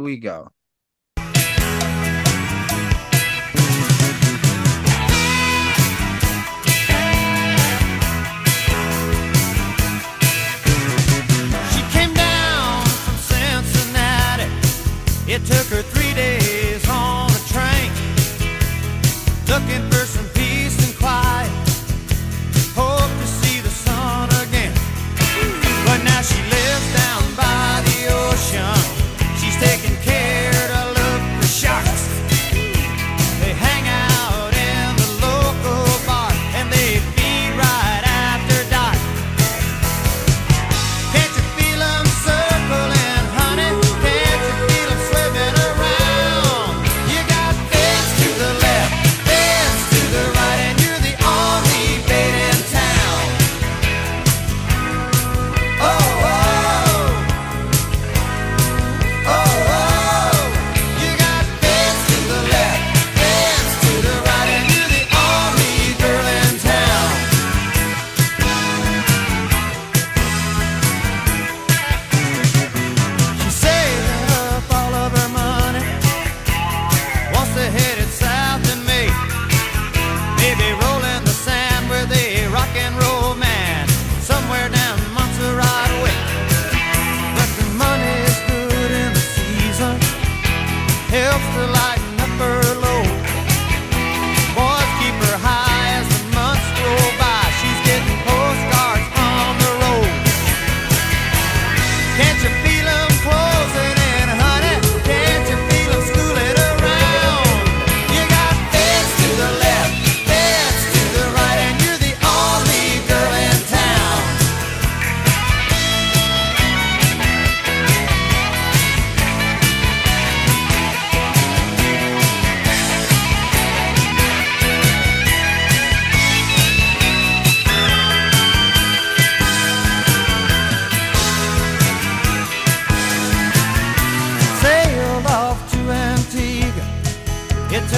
we go. She came down from Cincinnati. It took her three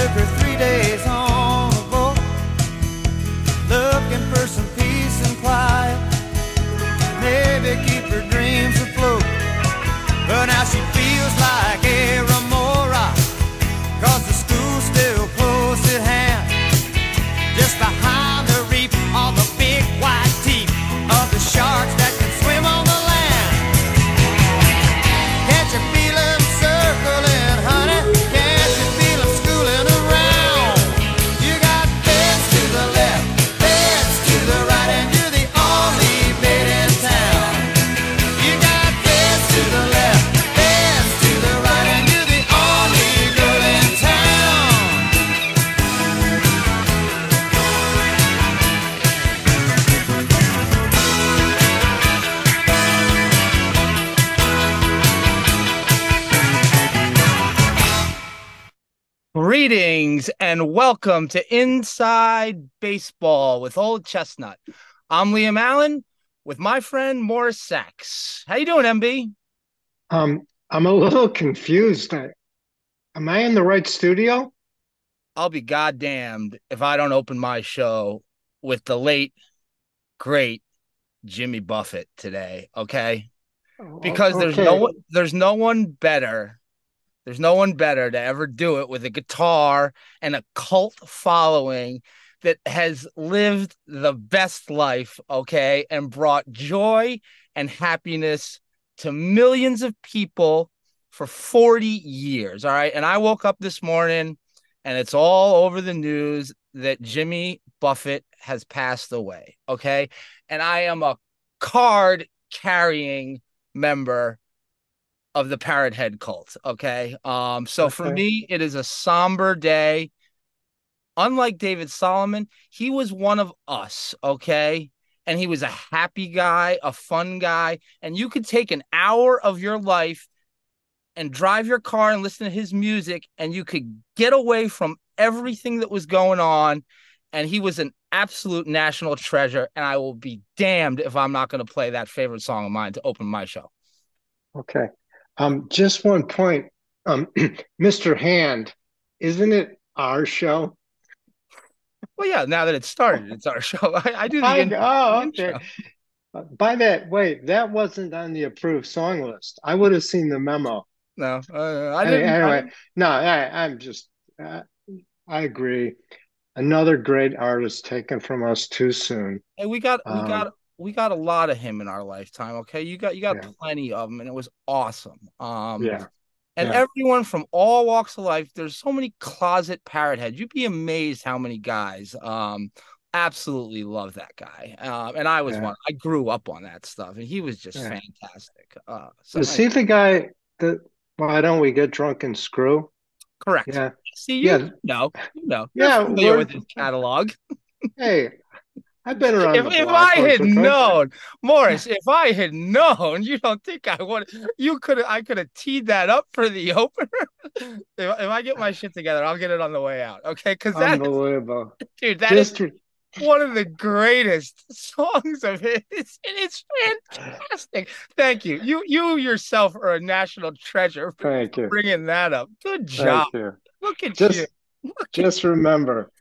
It welcome to Inside Baseball with Old Chestnut. I'm Liam Allen with my friend Morris Sachs. How you doing, MB? Um, I'm a little confused. I, am I in the right studio? I'll be goddamned if I don't open my show with the late, great Jimmy Buffett today. Okay, because there's no Oh, Okay. there's no one better. There's no one better to ever do it with a guitar and a cult following that has lived the best life, okay, and brought joy and happiness to millions of people for 40 years. All right. And I woke up this morning and it's all over the news that Jimmy Buffett has passed away. Okay. And I am a card carrying member of the parrot head cult. Okay. Um, so for me, it is a somber day. Unlike David Solomon, he was one of us. Okay. And he was a happy guy, a fun guy. And you could take an hour of your life and drive your car and listen to his music, and you could get away from everything that was going on. And he was an absolute national treasure. And I will be damned if I'm not going to play that favorite song of mine to open my show. Okay. Um, just one point. Um, Mr. Hand, isn't it our show? Well, yeah, now that it's started, it's our show. I, I do the I, in- oh, intro. okay. Uh, By that, wait, that wasn't on the approved song list. I would have seen the memo. No, uh, I didn't. I anyway, didn't- no, I, I'm just, uh, I agree. Another great artist taken from us too soon. And we got we Um, got we got a lot of him in our lifetime. Okay, you got you got Yeah. plenty of them, and it was awesome. Um, Yeah, and yeah. everyone from all walks of life. There's so many closet parrot heads. You'd be amazed how many guys um absolutely love that guy. Um, and I was Yeah. one. I grew up on that stuff, and he was just Yeah. fantastic. Uh, so Is he the guy that, why don't we get drunk and screw? correct? Yeah, See, you Yeah. know, you know, Yeah, we're- with his catalog. hey, I've been around if, if I had known, Morris, if I had known, you don't think I would? You could have. I could have teed that up for the opener. if, if I get my shit together, I'll get it on the way out. Okay, because that, Unbelievable. dude, that is Just, one of the greatest songs of his. It's, it's fantastic. Thank you. You you yourself are a national treasure for thank you. bringing that up. Good job. Look at Just, you. Look at just remember,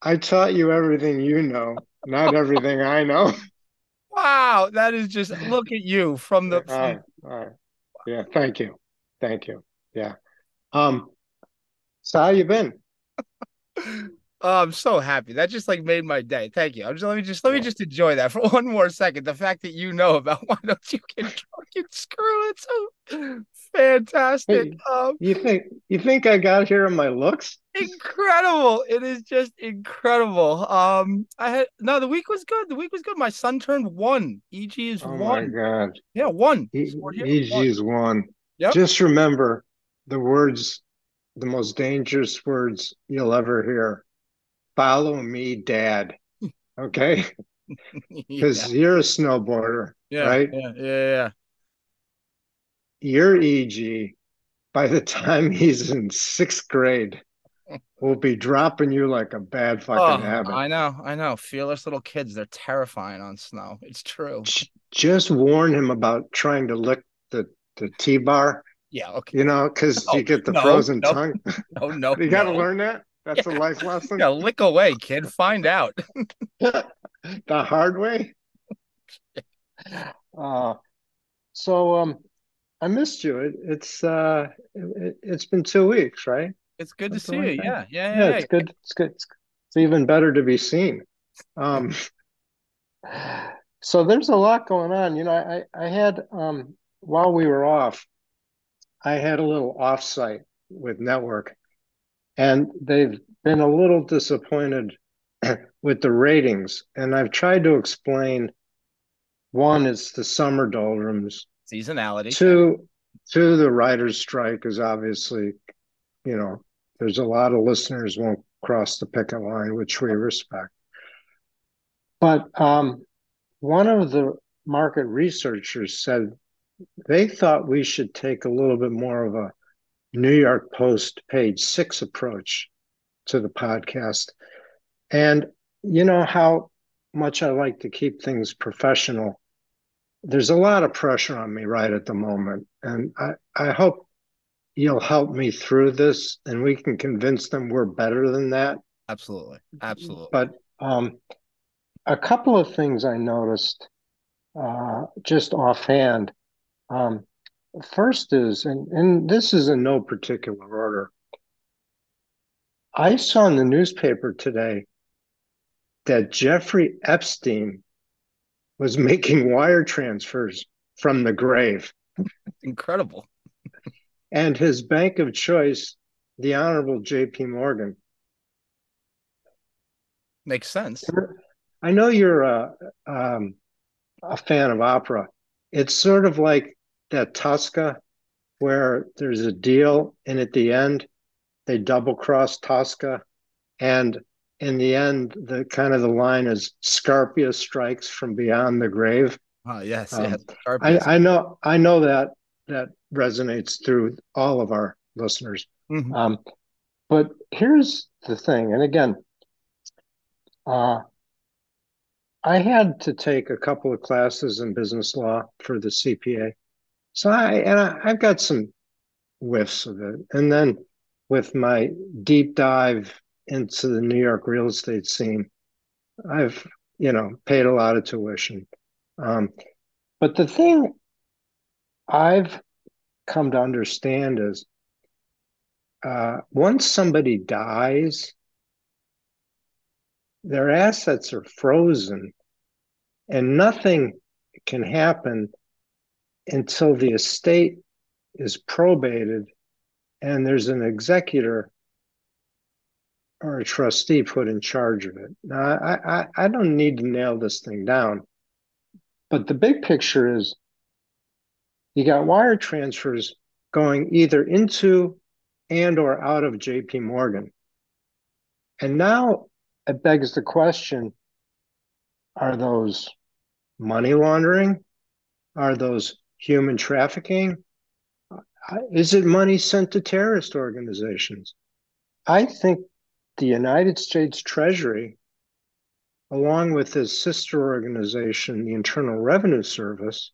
I taught you everything you know, not everything I know. wow. That is just look at you from the. All right, all right. Yeah, thank you. Thank you. Yeah. Um, so how you been? Oh, I'm so happy. That just like made my day. Thank you. I'm just let me just let me just enjoy that for one more second. The fact that you know about why don't you get drunk and screw it so fantastic. Hey. Um You think you think I got here on my looks? incredible. It is just incredible. Um I had no the week was good. The week was good. My son turned one. EG is one. Oh my one. God. Yeah, one. E- here, one. EG's one. Yep. Just remember the words, the most dangerous words you'll ever hear. Follow me, Dad. Okay? Because yeah, you're a snowboarder, yeah, right? yeah, yeah, yeah. Your EG, by the time he's in sixth grade, will be dropping you like a bad Oh, fucking habit. I know, I know. Fearless little kids, they're terrifying on snow. It's true. Just warn him about trying to lick the, the T-bar, Yeah, okay. you know, because No, oh, you get the no, frozen oh, no, tongue. No, no, You got to no. learn that. That's a life lesson. Yeah, lick away, kid. Find out. the hard way. Uh, so um, I missed you. It, it's uh, it, it's been two weeks, right? It's good to see you. Yeah, yeah, Yeah, yeah. it's good. It's good. It's, it's even better to be seen. Um, so there's a lot going on. You know, I I had um while we were off, I had a little offsite with Network, and they've been a little disappointed with the ratings. And I've tried to explain. One, it's the summer doldrums. Seasonality. Two, two, the writers' strike is obviously, you know, there's a lot of listeners won't cross the picket line, which we respect. But um, one of the market researchers said they thought we should take a little bit more of a New York Post page six approach to the podcast. And you know how much I like to keep things professional. There's a lot of pressure on me right at the moment. And I, I hope you'll help me through this and we can convince them we're better than that. Absolutely. Absolutely. But um, a couple of things I noticed uh, just offhand. Um, first is, and, and this is in no particular order, I saw in the newspaper today that Jeffrey Epstein was making wire transfers from the grave, Incredible. and his bank of choice, the Honorable J.P. Morgan. Makes sense. I know you're a, um, a fan of opera. It's sort of like that Tosca, where there's a deal, and at the end, they double cross Tosca, and in the end, the kind of the line is Scarpia strikes from beyond the grave. Oh, yes, Um, yes. I. I know I know that that resonates through all of our listeners. Mhm. Um, but here's the thing, and again, uh, I had to take a couple of classes in business law for the CPA, so I and I, I've got some whiffs of it, and then with my deep dive into the New York real estate scene, I've you know paid a lot of tuition. Um, but the thing I've come to understand is uh, once somebody dies, their assets are frozen and nothing can happen until the estate is probated and there's an executor or a trustee put in charge of it. Now, I, I, I don't need to nail this thing down, but the big picture is you got wire transfers going either into and or out of JP Morgan. And now it begs the question, are those money laundering? Are those human trafficking? Is it money sent to terrorist organizations? I think the United States Treasury, along with its sister organization, the Internal Revenue Service,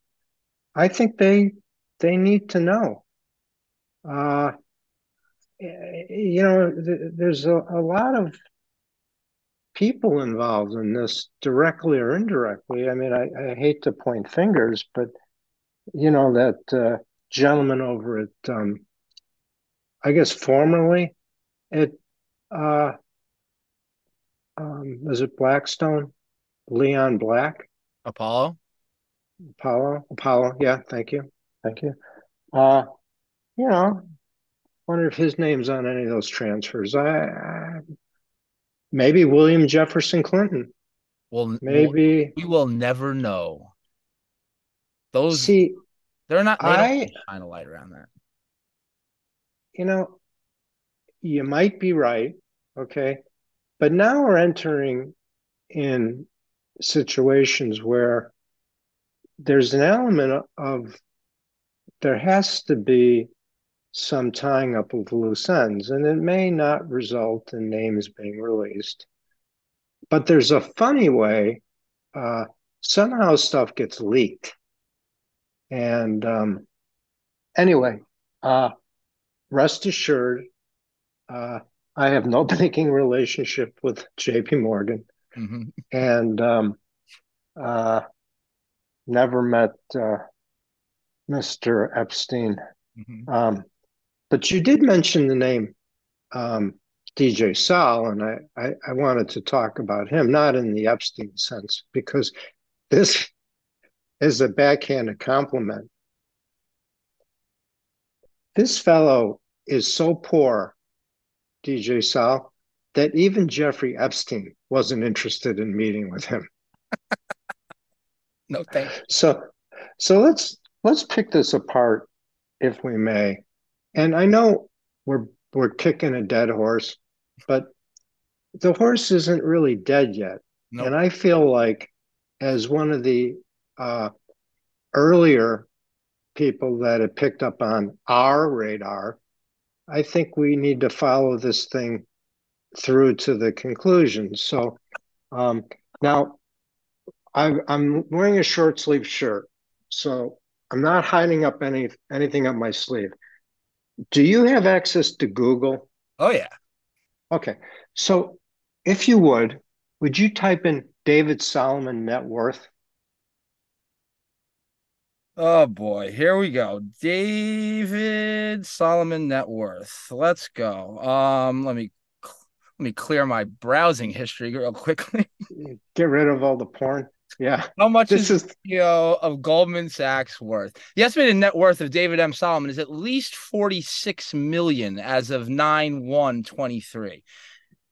I think they they need to know. Uh, you know, th- there's a, a lot of people involved in this directly or indirectly. I mean, I, I hate to point fingers, but you know that uh, gentleman over at, um, I guess formerly at, uh, um, was it Blackstone, Leon Black, Apollo. Apollo, Apollo. Yeah, thank you, thank you. Uh, you know, wonder if his name's on any of those transfers. I, I maybe William Jefferson Clinton. Well, Maybe we will never know. Those see, they're not. They I- shine a light around that. you know, you might be right, okay, but now we're entering in situations where there's an element of there has to be some tying up of loose ends, and it may not result in names being released. But there's a funny way, uh, somehow stuff gets leaked. And um, anyway, uh, rest assured, uh, I have no banking relationship with JP Morgan Mhm. and um, uh, never met uh, Mr. Epstein. Mhm. Um, but you did mention the name um, DJ Sal, and I, I, I wanted to talk about him, not in the Epstein sense, because this is a backhanded compliment. This fellow is so poor, DJ Sal, that even Jeffrey Epstein wasn't interested in meeting with him. No, thank you. So, so let's let's pick this apart, if we may. And I know we're we're kicking a dead horse, but the horse isn't really dead yet. Nope. And I feel like, as one of the uh, earlier people that had picked up on our radar, I think we need to follow this thing through to the conclusion. So um, now I, I'm wearing a short sleeve shirt, so I'm not hiding up any anything up my sleeve. Do you have access to Google? Oh yeah. Okay, so if you would, would you type in David Solomon net worth? Oh boy, here we go. David Solomon net worth. Let's go. Um, let me let me clear my browsing history real quickly. Get rid of all the porn. Yeah, How much this is is CEO of Goldman Sachs worth? The estimated net worth of David M. Solomon is at least 46 million as of 9 1 23.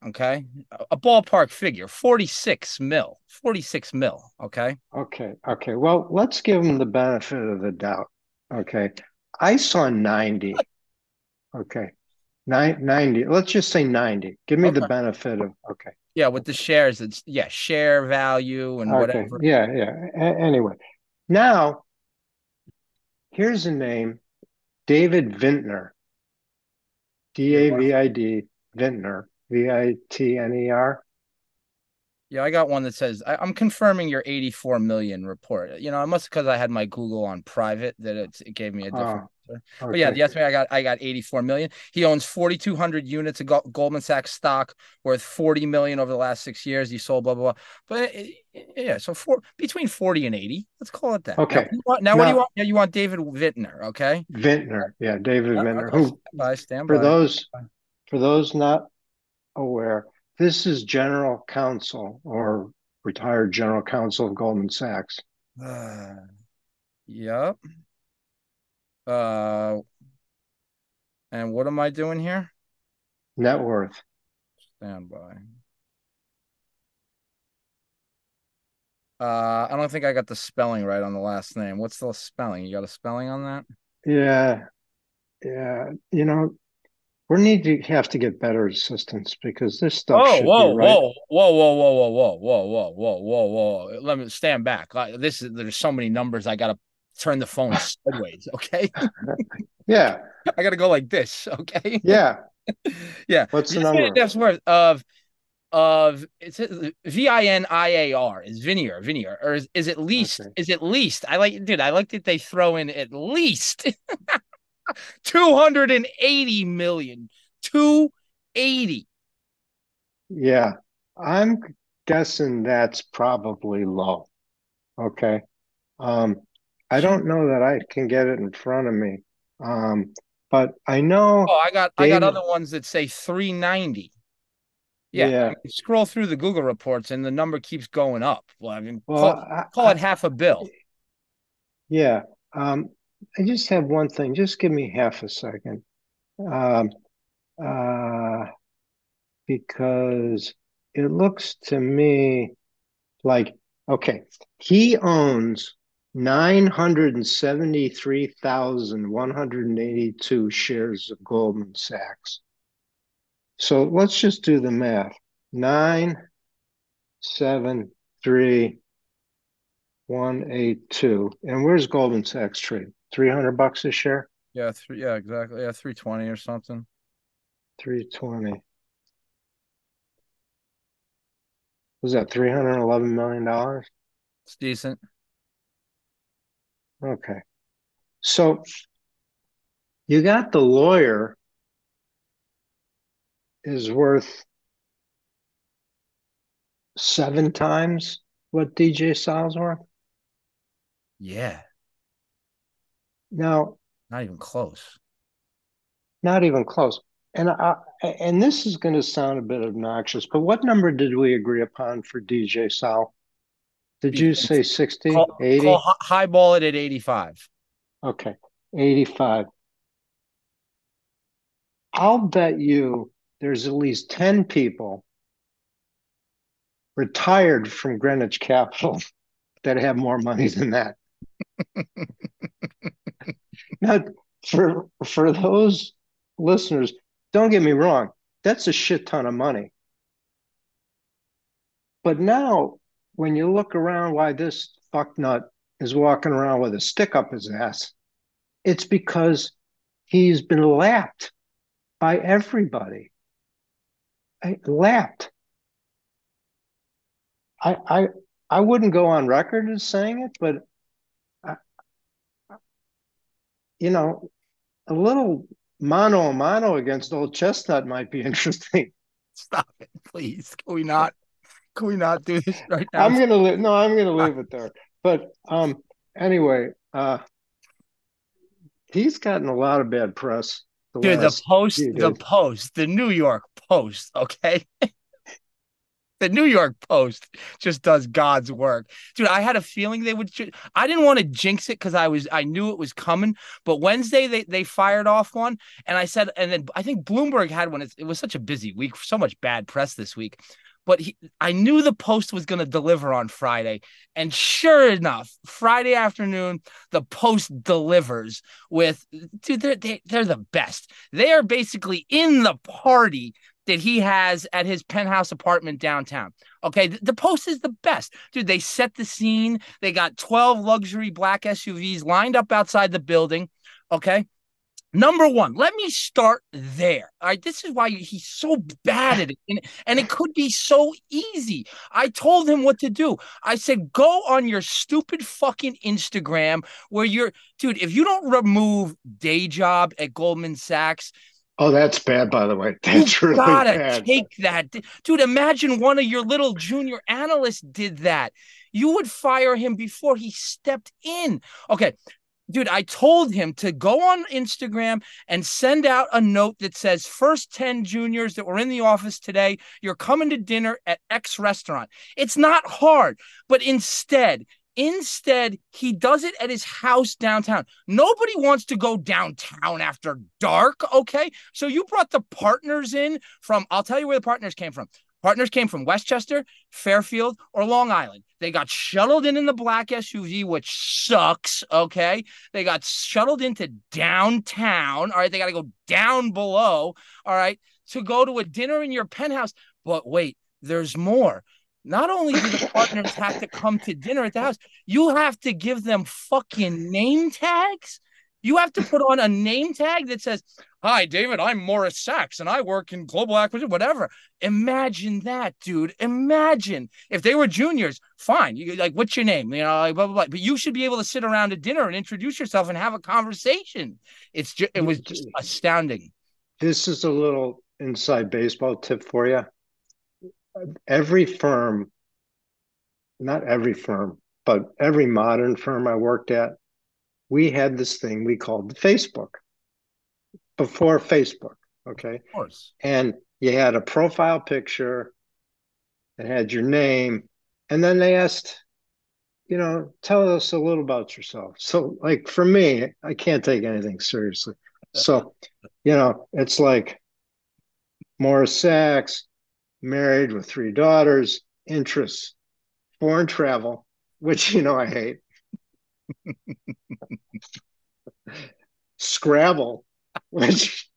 Okay. A ballpark figure 46 mil. 46 mil. Okay. okay. Okay, well, let's give him the benefit of the doubt. Okay, I saw 90. Okay, Nine, 90. Let's just say 90. Give me the benefit of, okay. Yeah. With the shares, it's, yeah, share value and Okay, whatever. yeah, yeah. A- anyway, now here's a name, David Vintner. D A V I D Vintner, V I T N E R. Yeah, I got one that says I, I'm confirming your 84 million report. You know, it must because I had my Google on private that it's, it gave me a different. Oh, answer. But yeah, the estimate I got, I got 84 million. He owns 4,200 units of Go- Goldman Sachs stock worth 40 million over the last six years. He sold blah blah blah. But it- it- yeah, so for between 40 and 80, let's call it that. Okay. you want- Now, what do you want? Now you want David Vintner, okay? Vintner, yeah, David Yeah, Vintner, who stand by, stand For by. those, for those not aware, this is general counsel or retired general counsel of Goldman Sachs. Uh, yep. Uh, and what am I doing here? Net worth. Stand by. Uh, I don't think I got the spelling right on the last name. What's the spelling? You got a spelling on that? Yeah, yeah. You know, we need to have to get better assistants because this stuff Oh, whoa, be right. whoa, whoa, whoa, whoa, whoa, whoa, whoa, whoa, whoa, whoa, whoa. Let me stand back. Uh, This is there's so many numbers. I gotta turn the phone sideways. Okay, Yeah, I gotta go like this. Okay. yeah. Yeah. What's the Just get a number? That's worth of of it's V I N I A R is Viniar Viniar or is, is it least Okay. is it least I like dude I like that they throw in at least 280 million 280 Yeah, I'm guessing that's probably low. Okay. Um, I don't know that I can get it in front of me. Um, but I know, oh I got I got other ones that say 390 yeah, I mean, scroll through the Google reports and the number keeps going up well I mean Well, call, I, call it half a bill yeah. Um, I just have one thing. Just give me half a second. Um, uh, because it looks to me like, okay, he owns 973,182 shares of Goldman Sachs. So let's just do the math. Nine, seven, three, one, eight, two. And where's Goldman Sachs trade? 300 bucks a share? yeah three yeah exactly yeah 320 or something 320. Was that $311 million? it's decent Okay. So you got the lawyer is worth seven times what DJ Styles worth. yeah Now, not even close not even close. And I, and this is going to sound a bit obnoxious, but what number did we agree upon for DJ Sal? Did you say 60, Call, 80? call hi- highball it at 85. Okay, 85. I'll bet you there's at least 10 people retired from Greenwich Capital that have more money than that. now, for for those listeners, don't get me wrong, that's a shit ton of money. But now, when you look around why this fucknut is walking around with a stick up his ass, it's because he's been lapped by everybody. I, lapped. I, I I wouldn't go on record as saying it, but I, you know, a little mano a mano against old Chestnut might be interesting. Stop it, please. Can we not? Can we not do this right now? I'm gonna leave. No, I'm gonna leave it there. But um, anyway, uh, he's gotten a lot of bad press. The Dude, the Post, the. Post, the New York Post, okay? the New York Post just does God's work. Dude, I had a feeling they would ju- I didn't want to jinx it because I was I knew it was coming, but Wednesday they they fired off one and I said and then I think Bloomberg had one. It, it was such a busy week, so much bad press this week. But he, I knew the Post was going to deliver on Friday. And sure enough, Friday afternoon, the Post delivers with, dude, they're, they, they're the best. They are basically in the party that he has at his penthouse apartment downtown. Okay, the, the Post is the best. Dude, they set the scene. They got 12 luxury black SUVs lined up outside the building. Okay. Number one, let me start there. All right. This is why he's so bad at it. And, and it could be so easy. I told him what to do. I said, go on your stupid fucking Instagram where you're, dude, if you don't remove day job at Goldman Sachs, Oh, that's bad, by the way. That's you really gotta bad. take that. Dude, imagine one of your little junior analysts did that. You would fire him before he stepped in. Okay. Dude, I told him to go on Instagram and send out a note that says, First 10 juniors that were in the office today, you're coming to dinner at X restaurant. It's not hard, but instead, Instead, he does it at his house downtown. Nobody wants to go downtown after dark. Okay. So you brought the partners in from, I'll tell you where the partners came from. Partners came from Westchester, Fairfield, or Long Island. They got shuttled in in the black SUV, which sucks. Okay. They got shuttled into downtown. All right. They got to go down below. All right. To go to a dinner in your penthouse. But wait, there's more. Not only do the partners have to come to dinner at the house, you have to give them fucking name tags. You have to put on a name tag that says, Hi, David, I'm Morris Sachs and I work in global acquisition, whatever. Imagine that, dude. Imagine if they were juniors, fine. You like, what's your name? You know, like, blah, blah, blah. But you should be able to sit around at dinner and introduce yourself and have a conversation. It's just, it was just astounding. This is a little inside baseball tip for you. Every firm, not every firm, but every modern firm I worked at, we had this thing we called Facebook before Facebook. Okay. Of course. And you had a profile picture, it had your name, and then they asked, you know, tell us a little about yourself. So, like for me, I can't take anything seriously. So, you know, it's like Morris Sachs, married with three daughters, interests, foreign travel, which you know I hate. Scrabble, which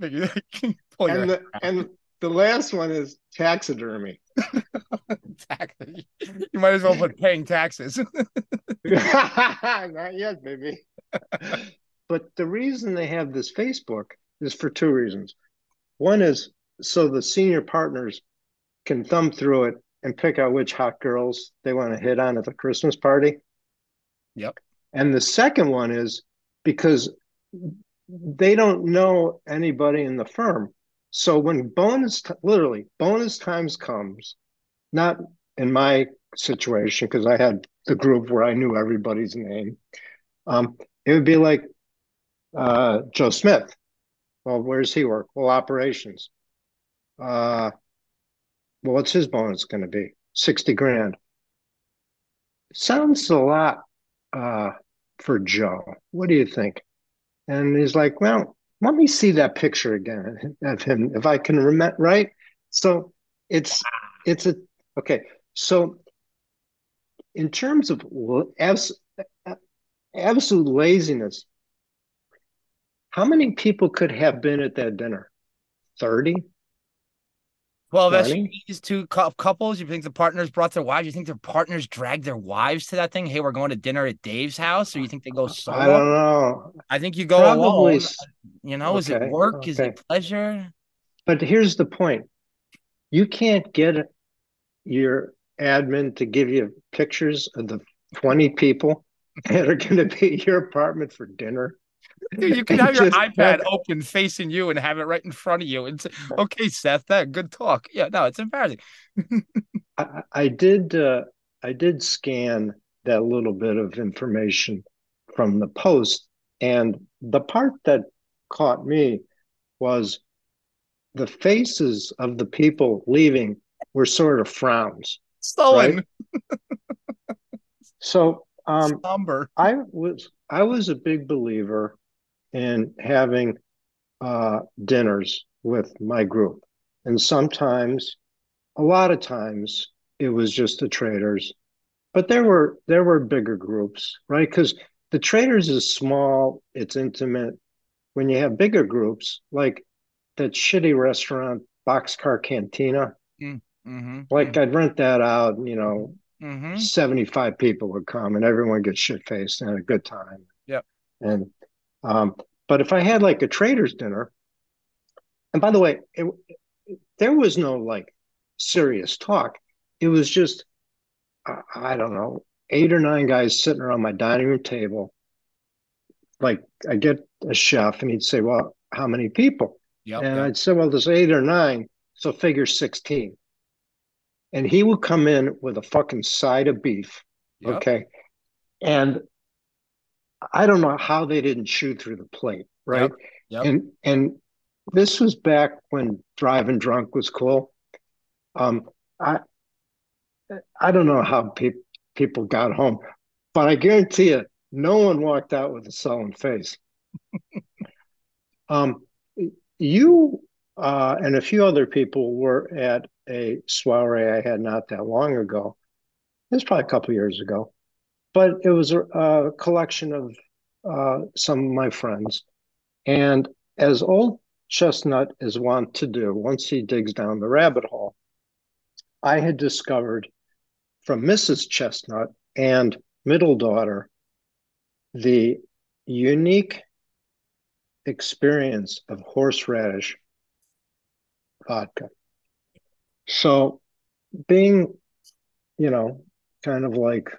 and the, and the last one is taxidermy. you might as well put paying taxes. Not yet, baby. but the reason they have this Facebook is for two reasons. One is so the senior partners can thumb through it and pick out which hot girls they want to hit on at the Christmas party. Yep. And the second one is because they don't know anybody in the firm. So when bonus, literally bonus times comes, not in my situation because I had the group where I knew everybody's name. Um, it would be like uh, Joe Smith. Well, where's he work? Well, operations. Uh, well, what's his bonus going to be? 60 grand. Sounds a lot uh, for Joe. What do you think? And he's like, well, let me see that picture again of him if I can remember, right? So it's, it's a, okay. So in terms of abs- absolute laziness, how many people could have been at that dinner? 30? Well, that's these two couples. You think the partners brought their wives? You think their partners dragged their wives to that thing? Hey, we're going to dinner at Dave's house, or you think they go solo? I don't know. I think you go Probably. alone. You know, okay. is it work? Okay. Is it pleasure? But here's the point: you can't get your admin to give you pictures of the 20 people that are going to be at your apartment for dinner. Dude, you can have your iPad open facing you and have it right in front of you and say, "Okay, Seth, that good talk." Yeah, no, it's embarrassing. I, I, did. Uh, I did scan that little bit of information from the post, and the part that caught me was the faces of the people leaving were sort of frowns. Stolen. Right? so um, Somber. I was I was a big believer in having uh, dinners with my group. And sometimes, a lot of times, it was just the traders, but there were there were bigger groups, right? Because the traders is small, it's intimate. When you have bigger groups, like that shitty restaurant, Boxcar Cantina, mm, mm-hmm, like mm-hmm. I'd rent that out, you know, mm-hmm. 75 people would come and everyone gets shit faced and had a good time. Yep. And um, But if I had like a trader's dinner, and by the way, it, it, there was no like serious talk. It was just, I, I don't know, eight or nine guys sitting around my dining room table. Like I get a chef and he'd say, Well, how many people? Yep, and yep. I'd say, Well, there's eight or nine. So figure 16. And he would come in with a fucking side of beef. Yep. Okay. And I don't know how they didn't chew through the plate, right? Yep. And and this was back when driving drunk was cool. Um, I I don't know how pe- people got home, but I guarantee you, no one walked out with a sullen face. um, you uh, and a few other people were at a soiree I had not that long ago. It was probably a couple years ago, but it was a, a collection of uh, some of my friends. And as old Chestnut is wont to do, once he digs down the rabbit hole, I had discovered from Mrs. Chestnut and middle daughter the unique experience of horseradish vodka. So, being, you know, kind of like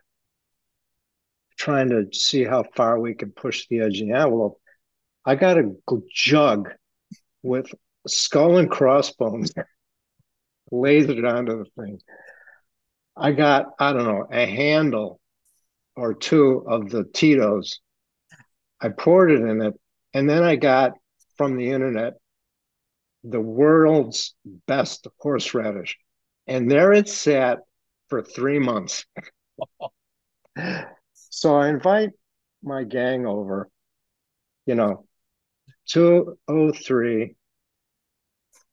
trying to see how far we could push the edge of the envelope, I got a jug with skull and crossbones lasered onto the thing. I got, I don't know, a handle or two of the Tito's. I poured it in it. And then I got from the internet the world's best horseradish. And there it sat for three months. so I invite my gang over, you know, 203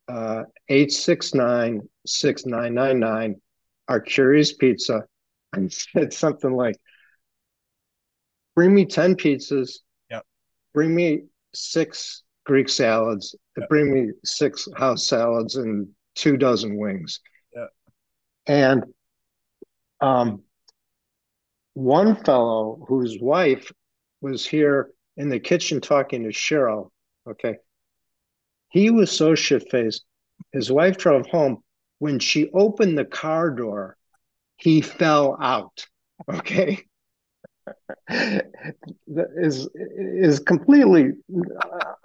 uh, 869 6999 Arcuri's pizza and said something like bring me 10 pizzas Yep. bring me six greek salads Yep. bring me six house salads and two dozen wings Yep. and um one fellow whose wife was here in the kitchen talking to cheryl okay he was so shit faced his wife drove home when she opened the car door, he fell out. Okay. that is is completely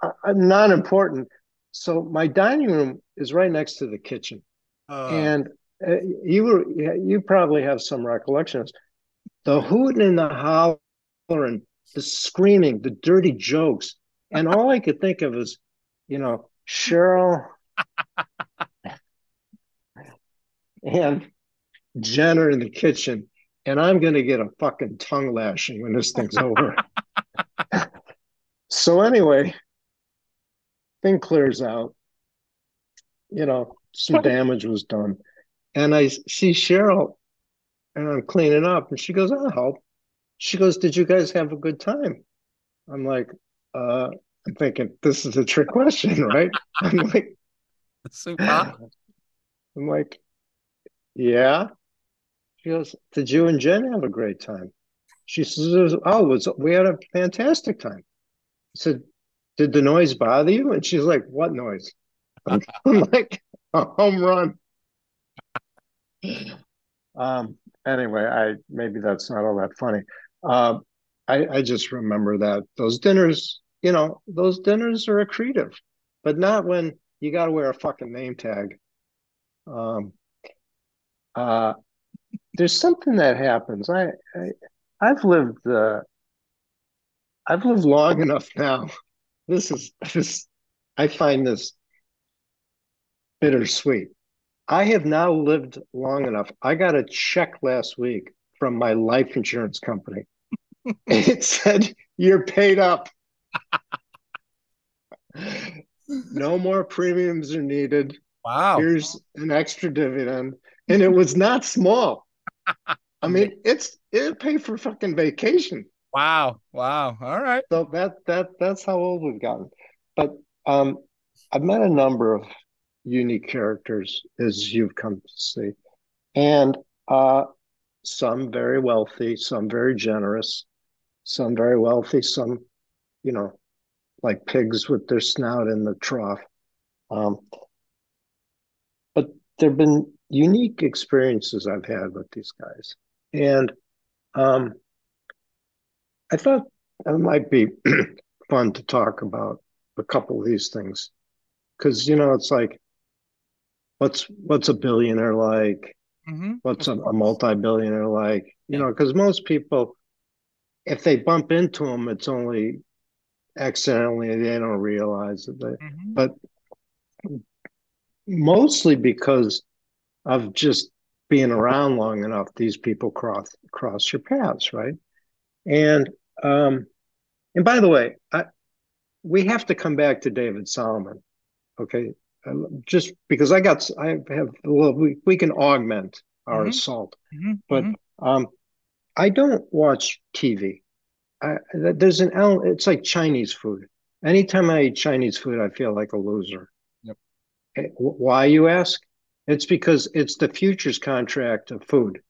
uh, non important. So my dining room is right next to the kitchen, Uh, and uh, you were you probably have some recollections. The hooting and the hollering, the screaming, the dirty jokes, and all I could think of is, you know, Cheryl and Jenner in the kitchen, and I'm going to get a fucking tongue lashing when this thing's over. so anyway, thing clears out. You know, some damage was done, and I see Cheryl, and I'm cleaning up, and she goes, "I'll help." She goes, "Did you guys have a good time?" I'm like, uh, I'm thinking this is a trick question, right? I'm like, super awkward. I'm like, yeah. She goes, Did you and Jen have a great time? She says, Oh, it was, we had a fantastic time. I said, Did the noise bother you? And she's like, What noise? I'm like, A home run. Um, anyway, I maybe that's not all that funny. Uh, I, I just remember that those dinners, you know, those dinners are accretive, but not when you got to wear a fucking name tag. Um, uh, there's something that happens. I, I I've lived uh, I've lived long enough now. This is this I find this bittersweet. I have now lived long enough. I got a check last week from my life insurance company. it said you're paid up. no more premiums are needed. Wow. Here's an extra dividend. And it was not small. I mean, it's it paid for fucking vacation. Wow. Wow. All right. So that that that's how old we've gotten. But um I've met a number of unique characters as you've come to see. And uh some very wealthy, some very generous, some very wealthy, some, you know, like pigs with their snout in the trough. Um, but there have been unique experiences I've had with these guys. And um, I thought it might be fun to talk about a couple of these things. Because, you know, it's like, what's what's a billionaire like? Mm-hmm. What's a, a multi-billionaire like? You know, because most people, if they bump into them, it's only accidentally. They don't realize it. Mm-hmm. But mostly because of just being around long enough, these people cross cross your paths, right? And um, and by the way, I, we have to come back to David Solomon, okay? Just because I got, I have, well, we, we can augment our Mhm. assault, Mm-hmm. but um, I don't watch TV. I, th- there's an it's like Chinese food. Anytime I eat Chinese food, I feel like a loser. Yep. Eh, Why you ask? It's because it's the futures contract of food.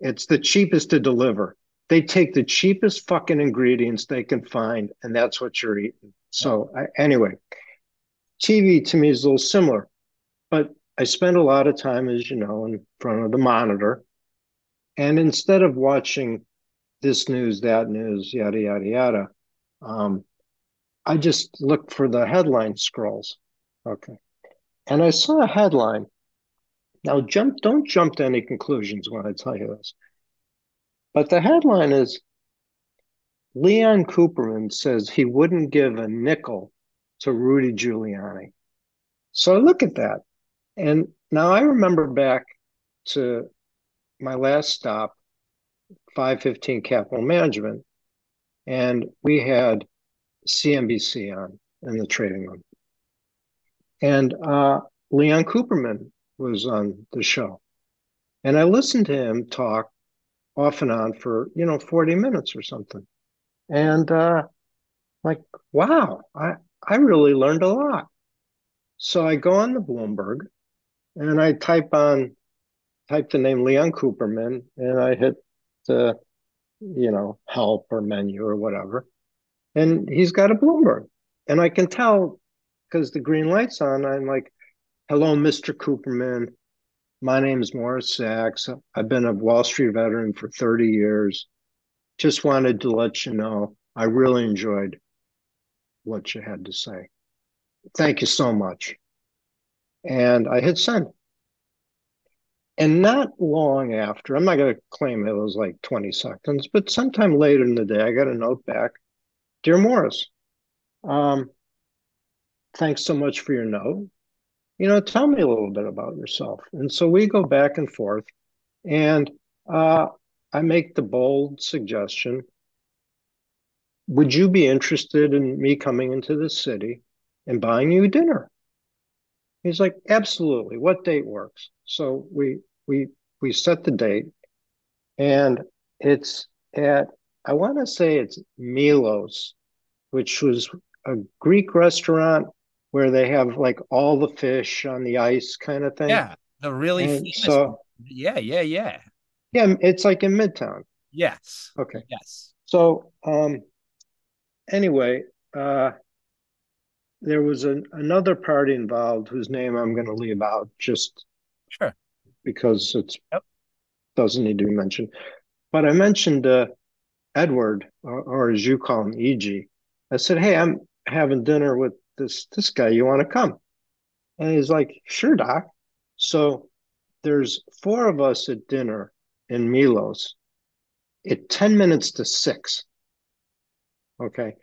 It's the cheapest to deliver. They take the cheapest fucking ingredients they can find, and that's what you're eating. So I, anyway, TV to me is a little similar, but I spend a lot of time, as you know, in front of the monitor. And instead of watching this news, that news, yada, yada, yada, um, I just look for the headline scrolls. Okay. And I saw a headline. Now, jump, don't jump to any conclusions when I tell you this. But the headline is Leon Cooperman says he wouldn't give a nickel to Rudy Giuliani. So I look at that. And now I remember back to my last stop, 515 Capital Management, and we had CNBC on in the trading room. And uh, Leon Cooperman was on the show. And I listened to him talk off and on for, you know, 40 minutes or something. And uh, like, wow, I, I really learned a lot. So I go on the Bloomberg and I type on type the name Leon Cooperman and I hit the you know help or menu or whatever. And he's got a Bloomberg. And I can tell because the green light's on, I'm like, hello, Mr. Cooperman. My name is Morris Sachs. I've been a Wall Street veteran for 30 years. Just wanted to let you know I really enjoyed what you had to say. Thank you so much. And I hit send. And not long after, I'm not going to claim it was like 20 seconds, but sometime later in the day, I got a note back Dear Morris, um, thanks so much for your note. You know, tell me a little bit about yourself. And so we go back and forth, and uh, I make the bold suggestion Would you be interested in me coming into the city and buying you dinner? He's like, absolutely. What date works? So we we we set the date, and it's at I want to say it's Milos, which was a Greek restaurant where they have like all the fish on the ice kind of thing. Yeah, the really And famous. so yeah, yeah, yeah. yeah, it's like in Midtown. Yes. Okay. Yes. So um anyway, uh there was an, another party involved whose name I'm going to leave out just Sure. because it Yep. doesn't need to be mentioned. But I mentioned uh, Edward, or, or as you call him, EG. I said, "Hey, I'm having dinner with this this guy. You want to come?" And he's like, "Sure, doc." So there's four of us at dinner in Milos at 10 minutes to six. Okay.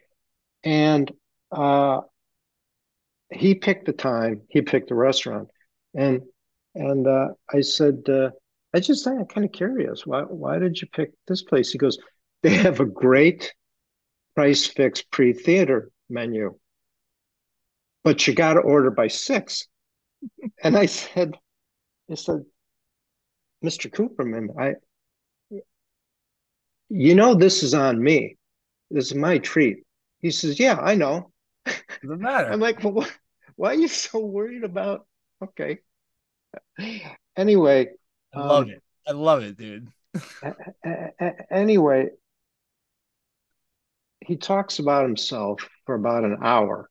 And uh, he picked the time, he picked the restaurant. And and uh, I said, uh, I just I'm kind of curious. Why why did you pick this place? He goes, they have a great price fixed pre-theater menu. But you gotta order by six. And I said, I said, Mr. Cooperman, I you know this is on me. This is my treat. He says, Yeah, I know. Doesn't matter. I'm like, well, wh- why are you so worried about? Okay. Anyway, I love um, it. I love it, dude. anyway, he talks about himself for about an hour.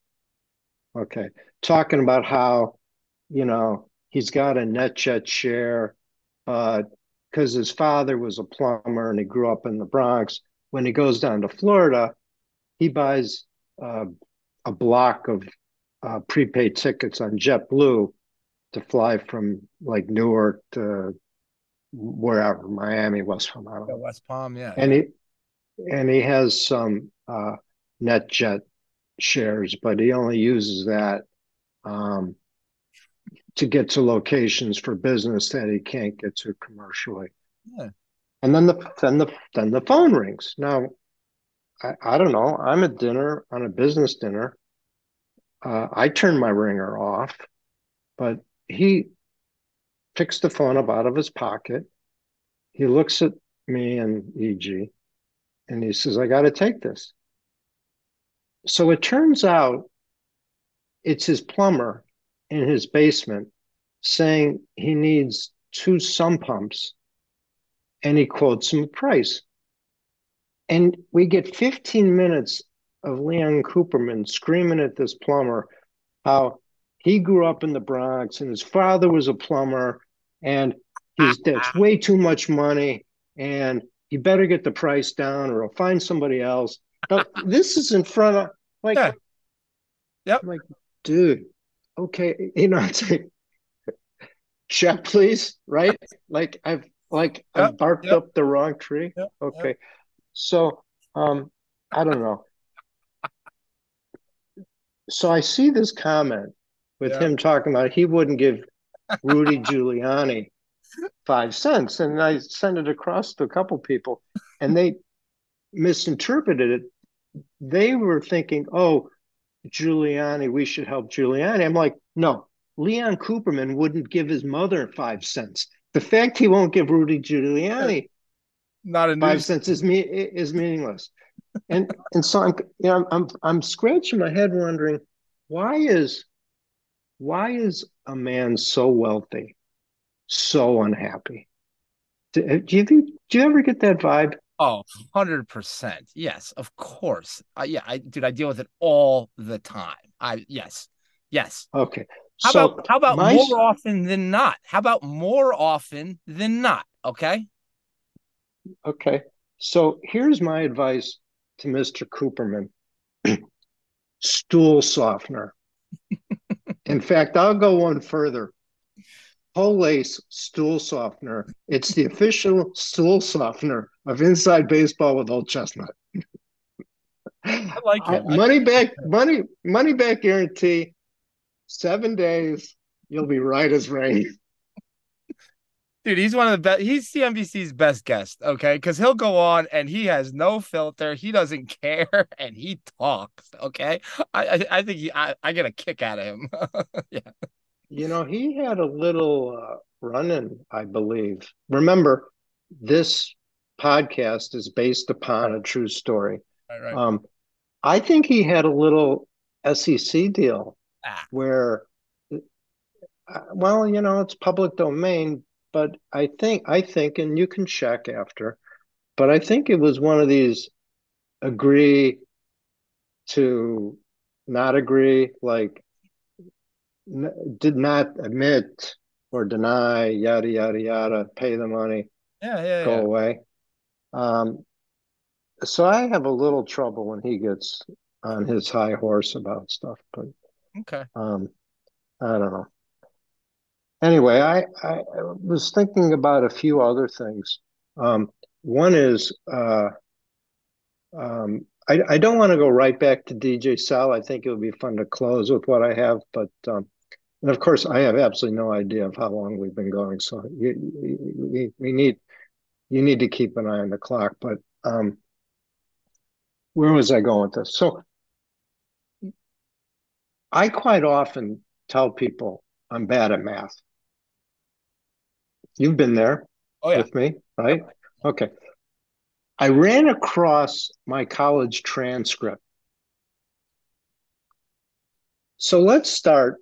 Okay. Talking about how, you know, he's got a NetJet share uh, because his father was a plumber and he grew up in the Bronx. When he goes down to Florida, he buys uh, a block of uh, prepaid tickets on JetBlue to fly from like Newark to wherever Miami, West Palm. Know. West Palm, yeah. And he and he has some uh, NetJet shares, but he only uses that um, to get to locations for business that he can't get to commercially. Yeah. And then the then the then the phone rings. Now, I, I don't know. I'm at dinner on a business dinner. Uh, I turn my ringer off, but he picks the phone up out of his pocket. He looks at me and EG, and he says, "I got to take this." So it turns out it's his plumber in his basement saying he needs two sump pumps and he quotes him a price. And we get 15 minutes of Leon Cooperman screaming at this plumber how he grew up in the Bronx and his father was a plumber and he's that's way too much money and he better get the price down or he'll find somebody else. But this is in front of like Yeah. Yep. I'm like, dude, okay, you know, it's like check please, right? Like I've like I've barked yep. up the wrong tree. Yep, Okay. So um I don't know. So I see this comment with him talking about he wouldn't give Rudy Giuliani five cents. And I sent it across to a couple people and they misinterpreted it. They were thinking, oh, Giuliani, we should help Giuliani. I'm like, no, Leon Cooperman wouldn't give his mother five cents. The fact he won't give Rudy Giuliani Not a five news. cents is me is meaningless. And and so I'm you know I'm I'm scratching my head wondering why is why is a man so wealthy so unhappy? Do, do you think do you ever get that vibe? Oh, 100%. Yes, of course. Uh, yeah, I dude, I deal with it all the time. I yes. Yes. Okay. How so about how about my- more often than not? How about more often than not? Okay? Okay. So here's my advice to Mr. Cooperman. Stool softener. In fact, I'll go one further. Colace stool softener. It's the official stool softener of Inside Baseball with Old Chestnut. I like it. I- money back, money, money back guarantee. Seven days, you'll be right as rain. Dude, he's one of the best. He's CNBC's best guest, okay? Because he'll go on and he has no filter. He doesn't care, and he talks. Okay, I I, I think he, I I get a kick out of him. yeah, You know, he had a little uh, run-in, I believe. Remember, this podcast is based upon a true story. right, right. Um, I think he had a little SEC deal Ah. where, uh, well, you know, it's public domain, but I think, I think, and you can check after, but I think it was one of these agree to not agree, like n- did not admit or deny, yada, yada, yada, pay the money yeah, yeah, go yeah. away. Um, so I have a little trouble when he gets on his high horse about stuff, but Okay. um, I don't know. Anyway, I, I was thinking about a few other things. Um, one is uh, um, I, I don't want to go right back to DJ Sal. I think it would be fun to close with what I have, but um, and of course I have absolutely no idea of how long we've been going. So you, we need you need to keep an eye on the clock. But um, where was I going with this? So I quite often tell people I'm bad at math. You've been there Oh yeah. with me, right? Okay. I ran across my college transcript. So let's start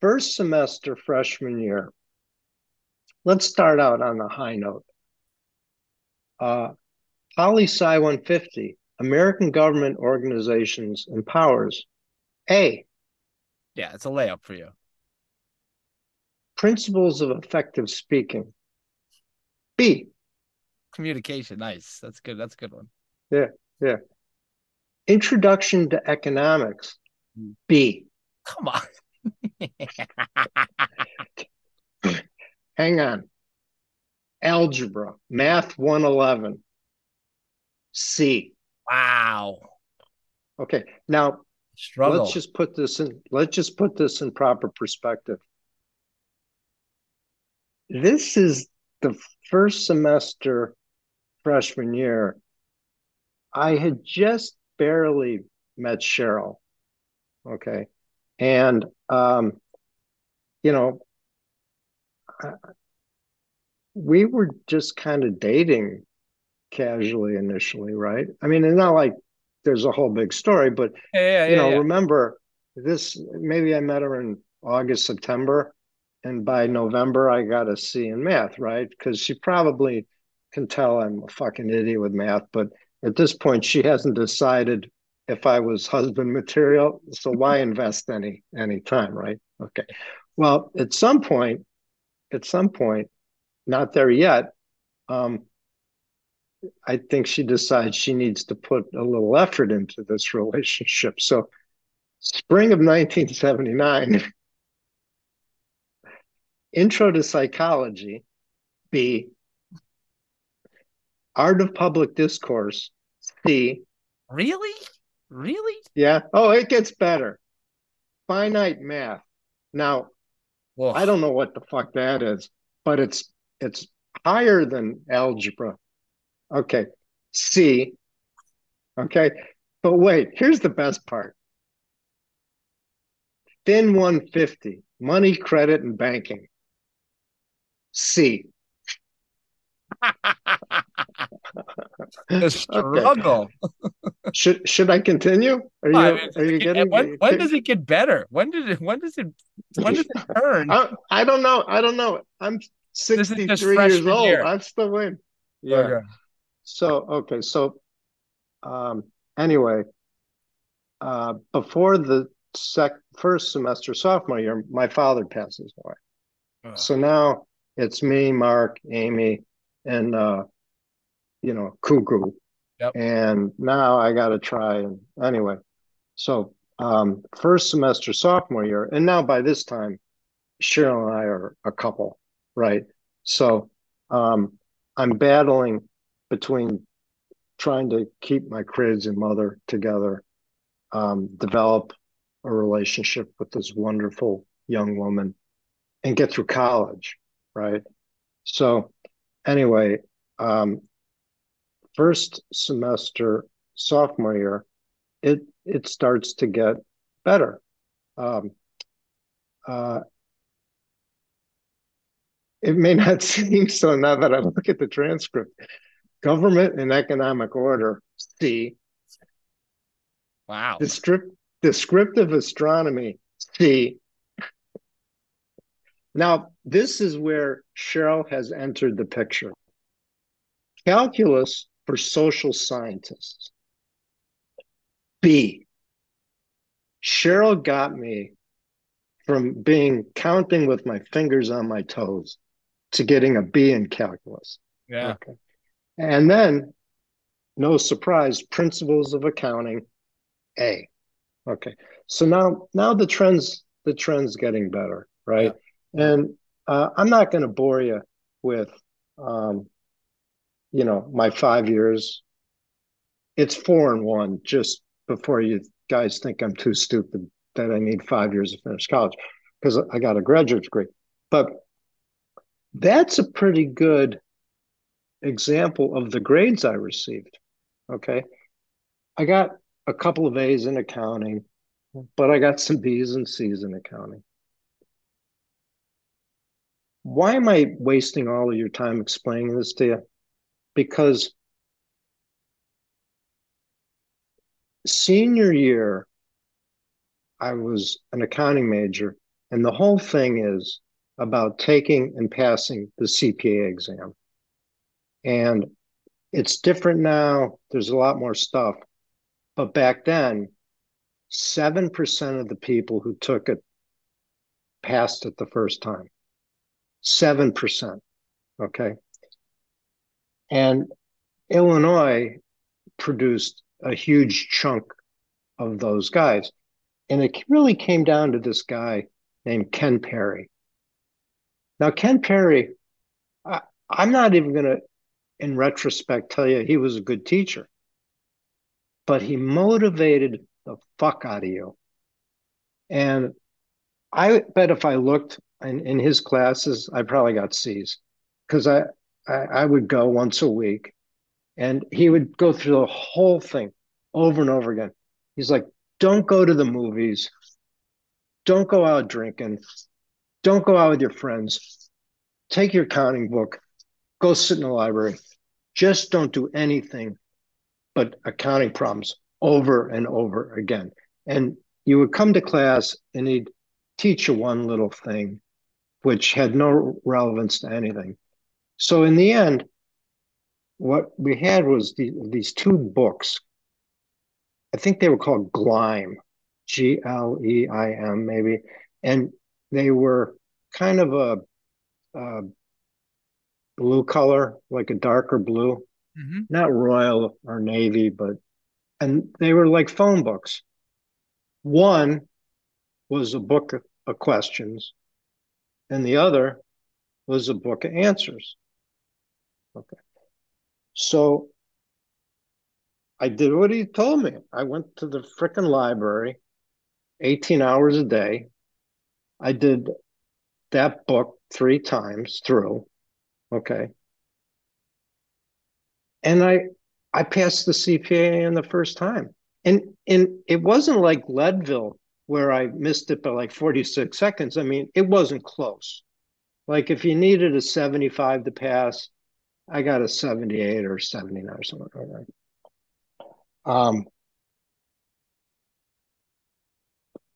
first semester freshman year. Let's start out on a high note. Uh, Poli Sci 150, American government organizations and powers. A. Yeah, it's a layup for you. Principles of effective speaking. B. Communication. Nice. That's good. That's a good one. Yeah, yeah. Introduction to economics. Hmm. B. Come on. Hang on. Algebra, Math 111. C. wow. Okay. Now Struggle. let's just put this in let's just put this in proper perspective. This is the first semester freshman year. I had just barely met Cheryl. Okay. And um, you know, I- we were just kind of dating casually initially, right? I mean, it's not like there's a whole big story, but yeah, yeah, you know, yeah. remember this, maybe I met her in August, September, and by November I got a C in math, right? Because she probably can tell I'm a fucking idiot with math, but at this point she hasn't decided if I was husband material, so why invest any any time, right? Okay. Well, at some point, at some point, not there yet, um, I think she decides she needs to put a little effort into this relationship. So, spring of 1979, Intro to Psychology, B, Art of Public Discourse, C, Really? Really? yeah. Oh, it gets better. Finite Math. Now, Well, I don't know what the fuck that is, but it's it's higher than algebra. Okay. C. Okay. But wait, here's the best part. Fin 150, money, credit, and banking. C. the struggle. Should should I continue? Are you I mean, are you getting when, when does it get better? When did it? When does it? When does it turn? I, I don't know. I don't know. I'm 63 years old. year. I'm still in. Yeah. Okay. So okay, so um anyway, uh before the sec first semester sophomore year, my father passes away. Ugh. So now it's me, Mark, Amy, and uh you know, Cuckoo. Yep. And now I gotta try and anyway. So um first semester sophomore year, and now by this time, Cheryl and I are a couple, right? So um I'm battling between trying to keep my kids and mother together, um, develop a relationship with this wonderful young woman, and get through college, right? So, anyway, um, first semester sophomore year, it it starts to get better. Um, uh, it may not seem so now that I look at the transcript. Government and economic order, C. Wow. Descript, descriptive astronomy, C. Now, this is where Cheryl has entered the picture. Calculus for social scientists, B. Cheryl got me from being counting with my fingers on my toes to getting a B in calculus. Yeah. Okay. And then, no surprise, principles of accounting, A. Okay. So now, now the trends, the trend's getting better, right? And uh, I'm not going to bore you with, um, you know, my five years. It's four and one. Just before you guys think I'm too stupid that I need five years to finish college, because I got a graduate degree. But that's a pretty good example of the grades I received. Okay. I got a couple of A's in accounting, but I got some B's and C's in accounting. Why am I wasting all of your time explaining this to you? Because senior year, I was an accounting major, and the whole thing is about taking and passing the CPA exam. And it's different now. There's a lot more stuff. But back then, 7% of the people who took it passed it the first time. 7%. Okay. And Illinois produced a huge chunk of those guys. And it really came down to this guy named Ken Perry. Now, Ken Perry, I, I'm not even going to, in retrospect, tell you he was a good teacher, but he motivated the fuck out of you. And I bet if I looked in, in his classes, I probably got C's because I, I, I would go once a week and he would go through the whole thing over and over again. He's like, don't go to the movies. Don't go out drinking. Don't go out with your friends. Take your counting book. Go sit in the library. Just don't do anything but accounting problems over and over again. And you would come to class and he'd teach you one little thing, which had no relevance to anything. So in the end, what we had was the, these two books. I think they were called Gleim, G L E I M, maybe, and they were kind of a, a blue color, like a darker blue, Mhm. not royal or navy, but and they were like phone books. One was a book of questions, and the other was a book of answers. Okay. So I did what he told me. I went to the frickin' library 18 hours a day. I did that book three times through. Okay. And I I passed the CPA in the first time. And and it wasn't like Leadville where I missed it by like 46 seconds. I mean, it wasn't close. Like if you needed a 75 to pass, I got a 78 or 79 or something like that. Um,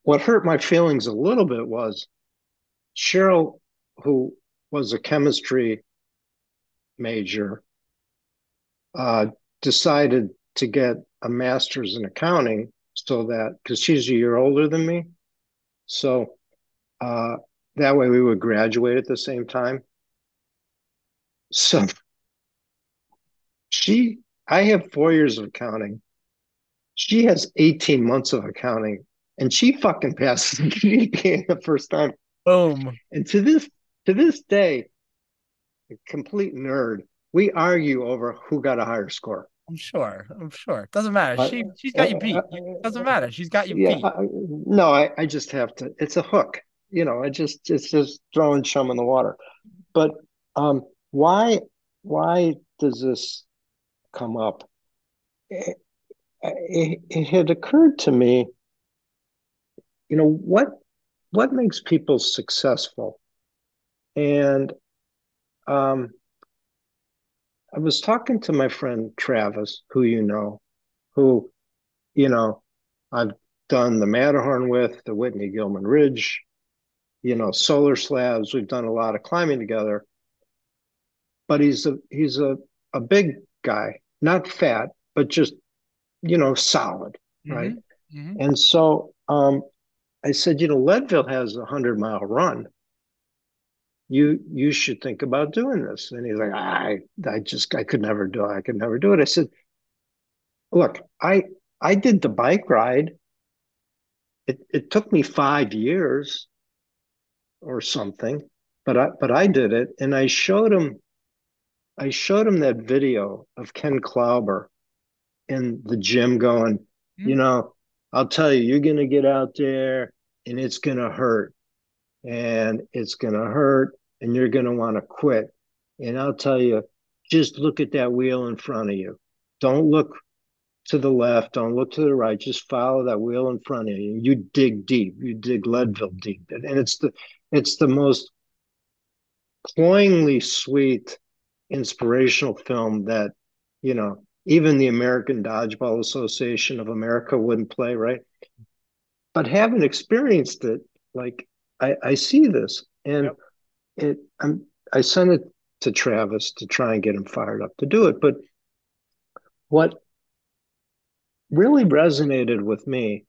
what hurt my feelings a little bit was Cheryl, who was a chemistry major, uh, decided to get a master's in accounting so that because she's a year older than me. So uh, that way we would graduate at the same time. So she, I have four years of accounting. She has 18 months of accounting and she fucking passes the first time. Boom. And to this to this day, a complete nerd, we argue over who got a higher score. I'm sure. I'm sure. Doesn't matter. Uh, She she's got you beat. uh, Doesn't matter. She's got you Yeah, beat. I, no, I, I just have to. It's a hook, you know. I just it's just throwing chum in the water. But um, why why does this come up? It, it, it had occurred to me, you know, what what makes people successful? And um, I was talking to my friend Travis, who you know, who, you know, I've done the Matterhorn with, the Whitney Gilman Ridge, you know, solar slabs. We've done a lot of climbing together. But he's a he's a, a big guy, not fat, but just, you know, solid, right? Mhm. Mhm. And so um, I said, you know, Leadville has a hundred mile run. You you should think about doing this. And he's like, I I just I could never do it. I could never do it. I said, look, I I did the bike ride. It it took me five years or something, but I but I did it, and I showed him I showed him that video of Ken Chlouber in the gym going, you Mhm. know, I'll tell you, you're gonna get out there and it's gonna hurt, and it's gonna hurt, and you're gonna want to quit. And I'll tell you, just look at that wheel in front of you. Don't look to the left, don't look to the right, just follow that wheel in front of you. You dig deep, you dig Leadville deep. And it's the it's the most cloyingly sweet, inspirational film that, you know, even the American Dodgeball Association of America wouldn't play, right? But having experienced it, like I, I see this and Yep. It I'm I sent it to Travis to try and get him fired up to do it. But what really resonated with me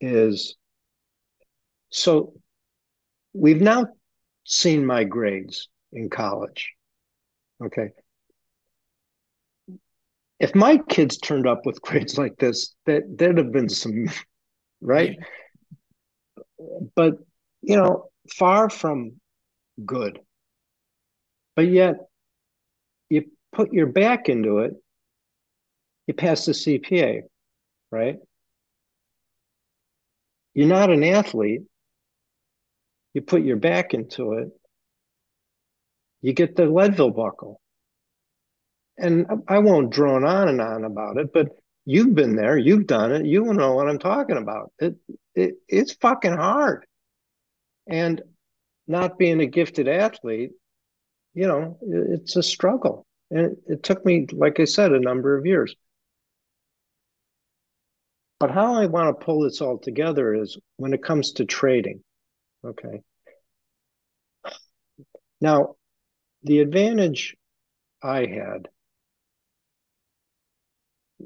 is so we've now seen my grades in college. Okay. If my kids turned up with grades like this, that there'd have been some, right? But, you know, far from good. But yet, you put your back into it, you pass the CPA, right? You're not an athlete. You put your back into it, you get the Leadville buckle. And I won't drone on and on about it, but you've been there, you've done it, you know what I'm talking about. It, it it's fucking hard. And not being a gifted athlete, you know, it's a struggle. And it, took me, like I said, a number of years. But how I want to pull this all together is when it comes to trading. Okay. Now, the advantage I had,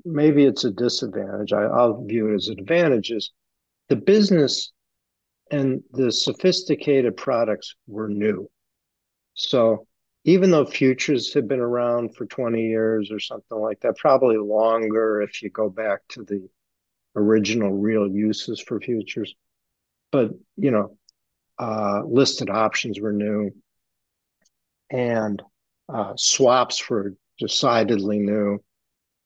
maybe it's a disadvantage. I, will view it as an advantage. Is the business and the sophisticated products were new. So even though futures have been around for 20 years or something like that, probably longer if you go back to the original real uses for futures. But, you know, uh, listed options were new and uh, swaps were decidedly new.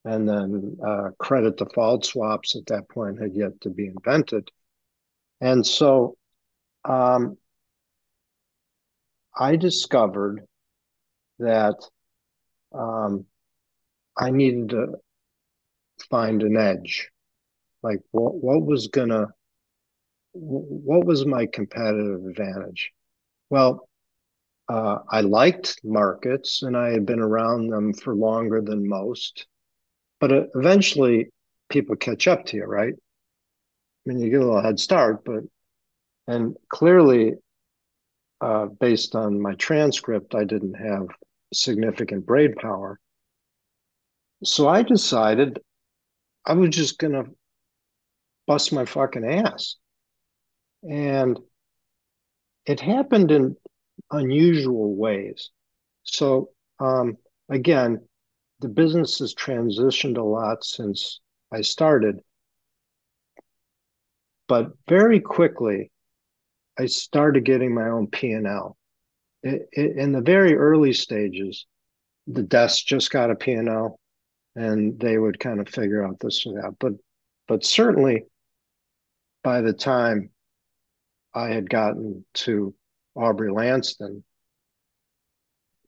And then uh, credit default swaps at that point had yet to be invented. And so um, I discovered that um, I needed to find an edge. Like what, what was gonna, what was my competitive advantage? Well, uh, I liked markets and I had been around them for longer than most, but uh, eventually people catch up to you, right? I mean, you get a little head start, but and clearly, uh, based on my transcript, I didn't have significant brain power. So I decided I was just going to bust my fucking ass. And it happened in unusual ways. So, um, again, the business has transitioned a lot since I started. But very quickly, I started getting my own P&L. in the very early stages, the desk just got a P&L and they would kind of figure out this or that. But but certainly by the time I had gotten to Aubrey Lanston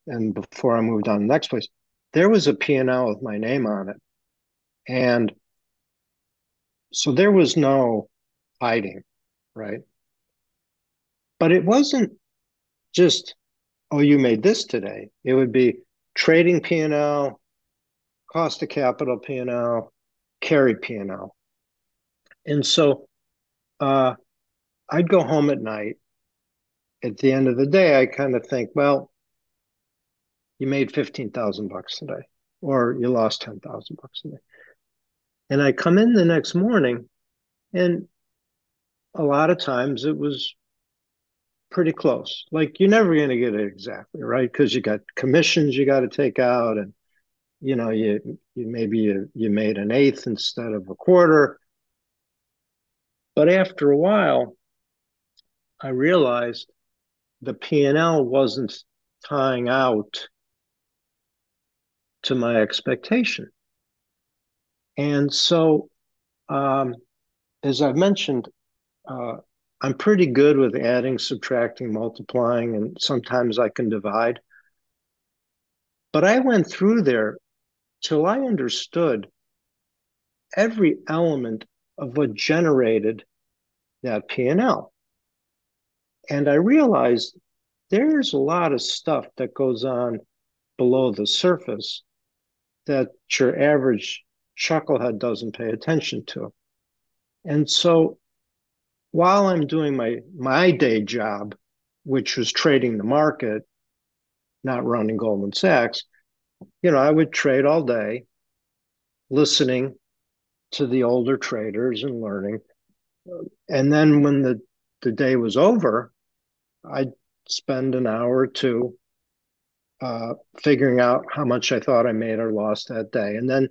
and before I moved on to the next place, there was a P&L with my name on it. And so there was no hiding, right? But it wasn't just, oh, you made this today. It would be trading P&L, cost of capital P&L, carry P&L. And so uh, I'd go home at night. At the end of the day, I kind of think, well, you made 15,000 bucks today, or you lost 10,000 bucks today. And I come in the next morning, and a lot of times it was pretty close. Like you're never going to get it exactly right because you got commissions you got to take out, and you know you you maybe you, you made an eighth instead of a quarter. But after a while, I realized the P and L wasn't tying out to my expectation, and so um, as I've mentioned. Uh, I'm pretty good with adding, subtracting, multiplying, and sometimes I can divide. But I went through there till I understood every element of what generated that P&L. And I realized there's a lot of stuff that goes on below the surface that your average chucklehead doesn't pay attention to. And so while I'm doing my my day job, which was trading the market, not running Goldman Sachs, you know, I would trade all day, listening to the older traders and learning. And then when the, the day was over, I'd spend an hour or two uh, figuring out how much I thought I made or lost that day. And then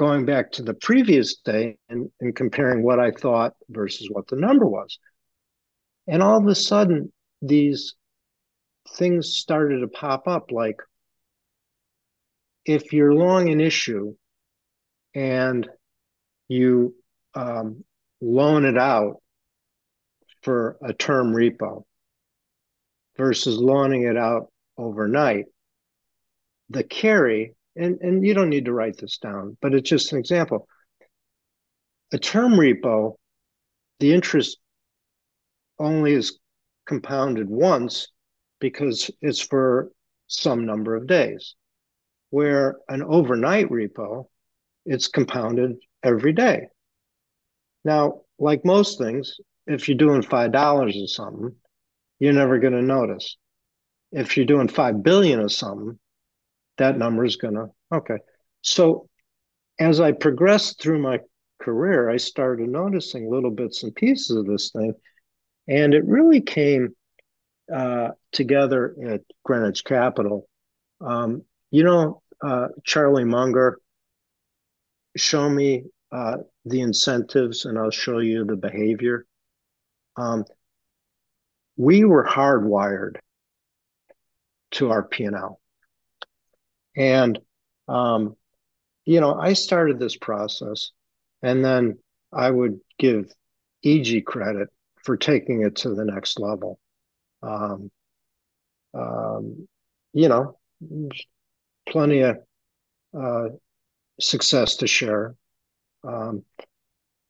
going back to the previous day and, and comparing what I thought versus what the number was. And all of a sudden, these things started to pop up like if you're long an issue and you um, loan it out for a term repo versus loaning it out overnight, the carry, and, and you don't need to write this down, but it's just an example. A term repo, the interest only is compounded once because it's for some number of days. Where an overnight repo, it's compounded every day. Now, like most things, if you're doing $5 or something, you're never going to notice. If you're doing 5 billion or something, that number is going to, okay. So as I progressed through my career, I started noticing little bits and pieces of this thing. And it really came uh, together at Greenwich Capital. Um, you know, uh, Charlie Munger, show me uh, the incentives and I'll show you the behavior. Um, we were hardwired to our P&L. And, um, you know, I started this process and then I would give EG credit for taking it to the next level. Um, um, you know, plenty of uh, success to share. Um,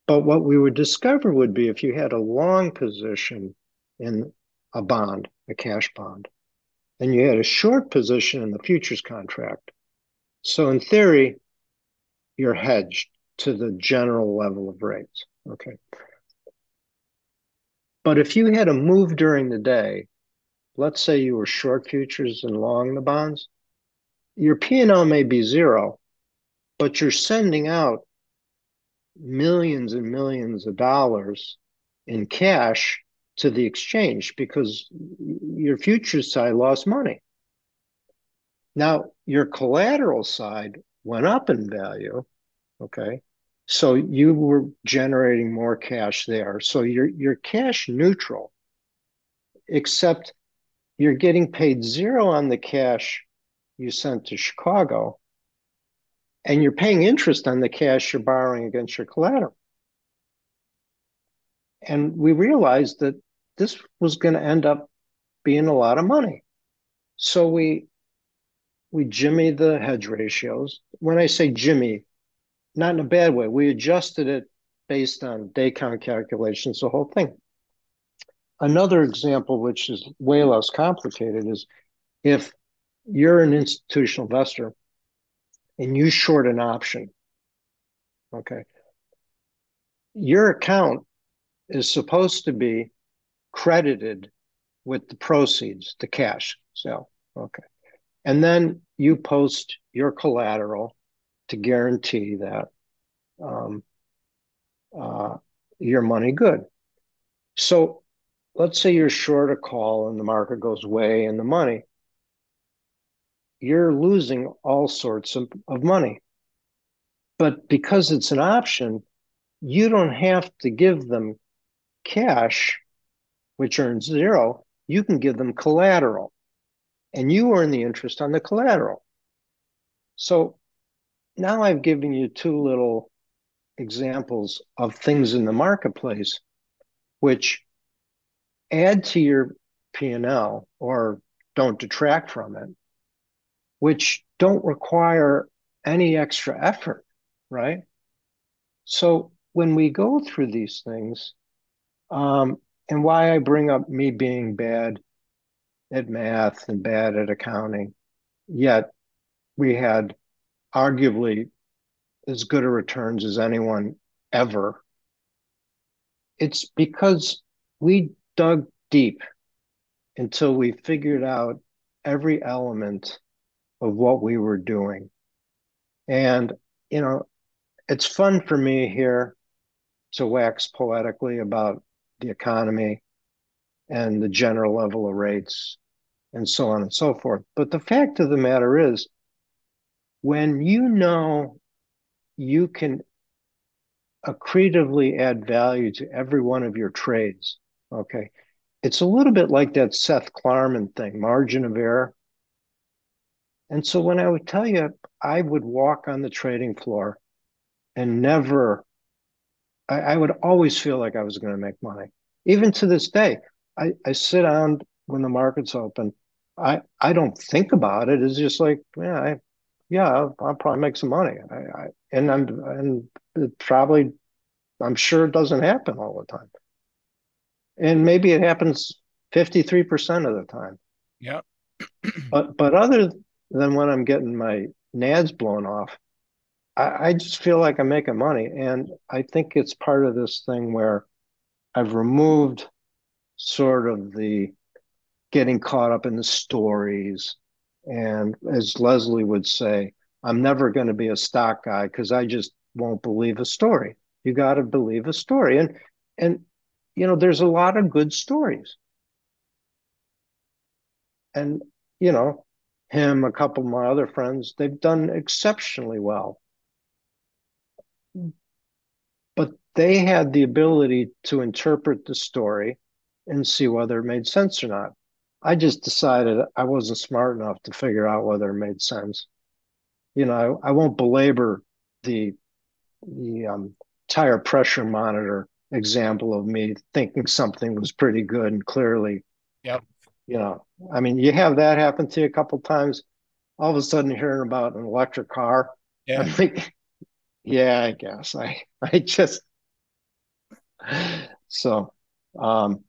but what we would discover would be if you had a long position in a bond, a cash bond, and you had a short position in the futures contract. So in theory, you're hedged to the general level of rates. Okay. But if you had a move during the day, let's say you were short futures and long the bonds, your P&L may be zero, but you're sending out millions and millions of dollars in cash to the exchange because your futures side lost money. Now, your collateral side went up in value, okay? So you were generating more cash there. So you're you're cash neutral, except you're getting paid zero on the cash you sent to Chicago, and you're paying interest on the cash you're borrowing against your collateral. And we realized that this was going to end up being a lot of money. So we we jimmy the hedge ratios. When I say jimmy, not in a bad way. We adjusted it based on day count calculations, the whole thing. Another example, which is way less complicated, is if you're an institutional investor and you short an option, okay, your account is supposed to be credited with the proceeds, the cash sale. Okay. And then you post your collateral to guarantee that um, uh, your money good. So let's say you're short a call and the market goes way in the money. You're losing all sorts of, of money. But because it's an option, you don't have to give them cash, which earns zero. You can give them collateral and you earn the interest on the collateral. So now I've given you two little examples of things in the marketplace which add to your P&L or don't detract from it, which don't require any extra effort, right? So when we go through these things, um, and why I bring up me being bad at math and bad at accounting, yet we had arguably as good a returns as anyone ever. It's because we dug deep until we figured out every element of what we were doing. And, you know, it's fun for me here to wax poetically about the economy and the general level of rates and so on and so forth. But the fact of the matter is, when you know you can accretively add value to every one of your trades, okay, it's a little bit like that Seth Klarman thing, margin of error. And so when I would tell you, I would walk on the trading floor and never, I, I would always feel like I was going to make money. Even to this day, I, I sit down when the market's open. I, I don't think about it. It's just like, yeah, I, yeah, I'll, I'll probably make some money. I, I, and I'm, and it probably, I'm sure it doesn't happen all the time. And maybe it happens 53% of the time. Yeah. but, but other than when I'm getting my nads blown off, I, I just feel like I'm making money. And I think it's part of this thing where I've removed sort of the getting caught up in the stories. And as Leslie would say, I'm never going to be a stock guy because I just won't believe a story. You got to believe a story. And, and, you know, there's a lot of good stories. And, you know, him, a couple of my other friends, they've done exceptionally well. But they had the ability to interpret the story and see whether it made sense or not. I just decided I wasn't smart enough to figure out whether it made sense. You know, I, I won't belabor the the um, tire pressure monitor example of me thinking something was pretty good and clearly, Yep. you know, I mean, you have that happen to you a couple times. All of a sudden, hearing about an electric car, Yeah. I think, yeah, I guess. I I just so um,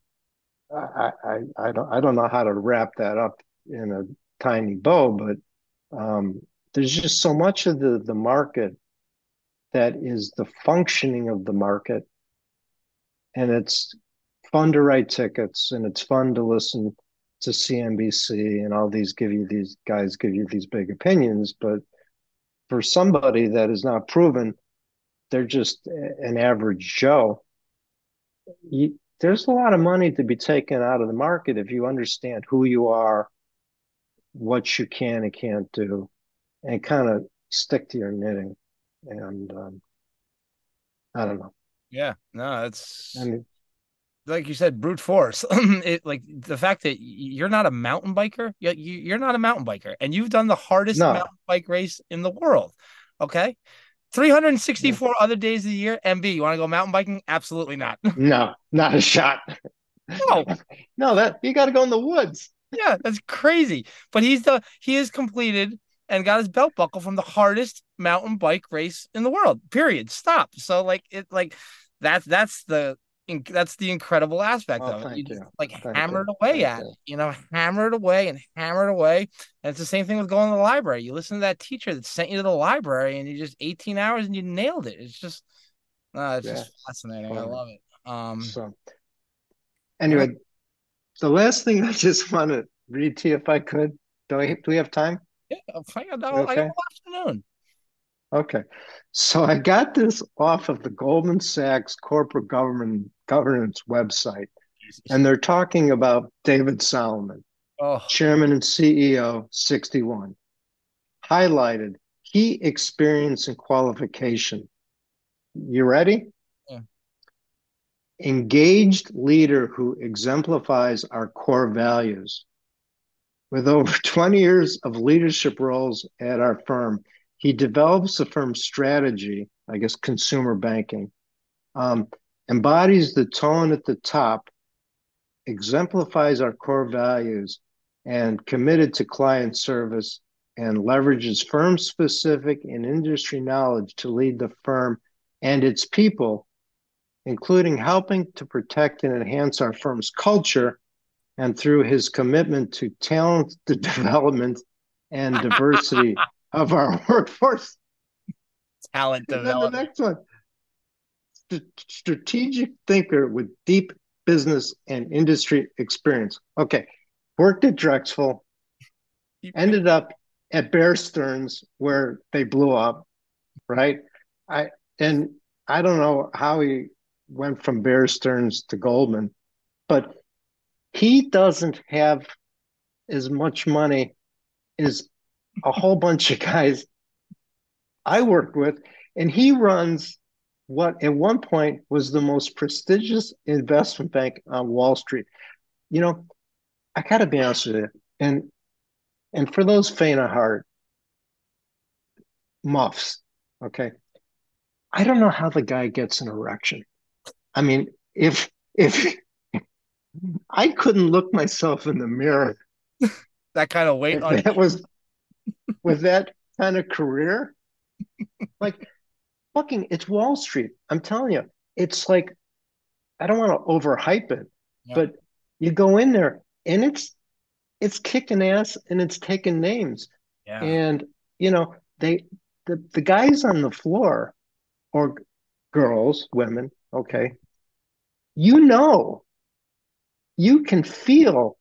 I, I I don't I don't know how to wrap that up in a tiny bow, but um, there's just so much of the the market that is the functioning of the market, and it's fun to write tickets and it's fun to listen to CNBC and all these give you these guys give you these big opinions, but for somebody that is not proven, they're just an average Joe. You, there's a lot of money to be taken out of the market if you understand who you are, what you can and can't do, and kind of stick to your knitting. And um, I don't know. Yeah. No, that's. I mean, like you said, brute force. it like the fact that you're not a mountain biker. You, you're not a mountain biker, and you've done the hardest No. mountain bike race in the world. Okay. 364 other days of the year. MB, you want to go mountain biking? Absolutely not. no, not a shot. no. No, that you got to go in the woods. Yeah, that's crazy. But he's the he has completed and got his belt buckle from the hardest mountain bike race in the world. Period. Stop. So like it like that's that's the that's the incredible aspect Oh, of it. thank You just you. like Thank hammered you. away Thank at you. it, you know, hammered away and hammered away. And it's the same thing with going to the library. You listen to that teacher that sent you to the library and you just 18 hours and you nailed it. It's just uh, it's Yeah, just fascinating. I love it. Um So, anyway, the last thing I just want to read to you, if I could. Do I? Do we have time? yeah, I got, I got Okay. all afternoon. Okay. So I got this off of the Goldman Sachs corporate government governance website, and they're talking about David Solomon, Oh, chairman and CEO, 61. Highlighted key experience and qualification. You ready? Yeah. Engaged leader who exemplifies our core values. With over 20 years of leadership roles at our firm, he develops the firm's strategy, I guess consumer banking, um, embodies the tone at the top, exemplifies our core values, and committed to client service and leverages firm specific and industry knowledge to lead the firm and its people, including helping to protect and enhance our firm's culture and through his commitment to talent development and diversity of our workforce. talent then the development. next one St- strategic thinker with deep business and industry experience. Okay, worked at Drexel, ended up at Bear Stearns where they blew up, right? I and I don't know how he went from Bear Stearns to Goldman, but he doesn't have as much money as a whole bunch of guys I worked with, and he runs what at one point was the most prestigious investment bank on Wall Street. You know, I gotta be honest with you, and and for those faint of heart, muffs, okay. I don't know how the guy gets an erection. I mean, if if I couldn't look myself in the mirror, that kind of weight on that was with that kind of career, like fucking, it's Wall Street. I'm telling you, it's like I don't want to overhype it, yeah. but you go in there and it's it's kicking ass and it's taking names. Yeah. And you know, they the, the guys on the floor or girls, women, okay, you know, you can feel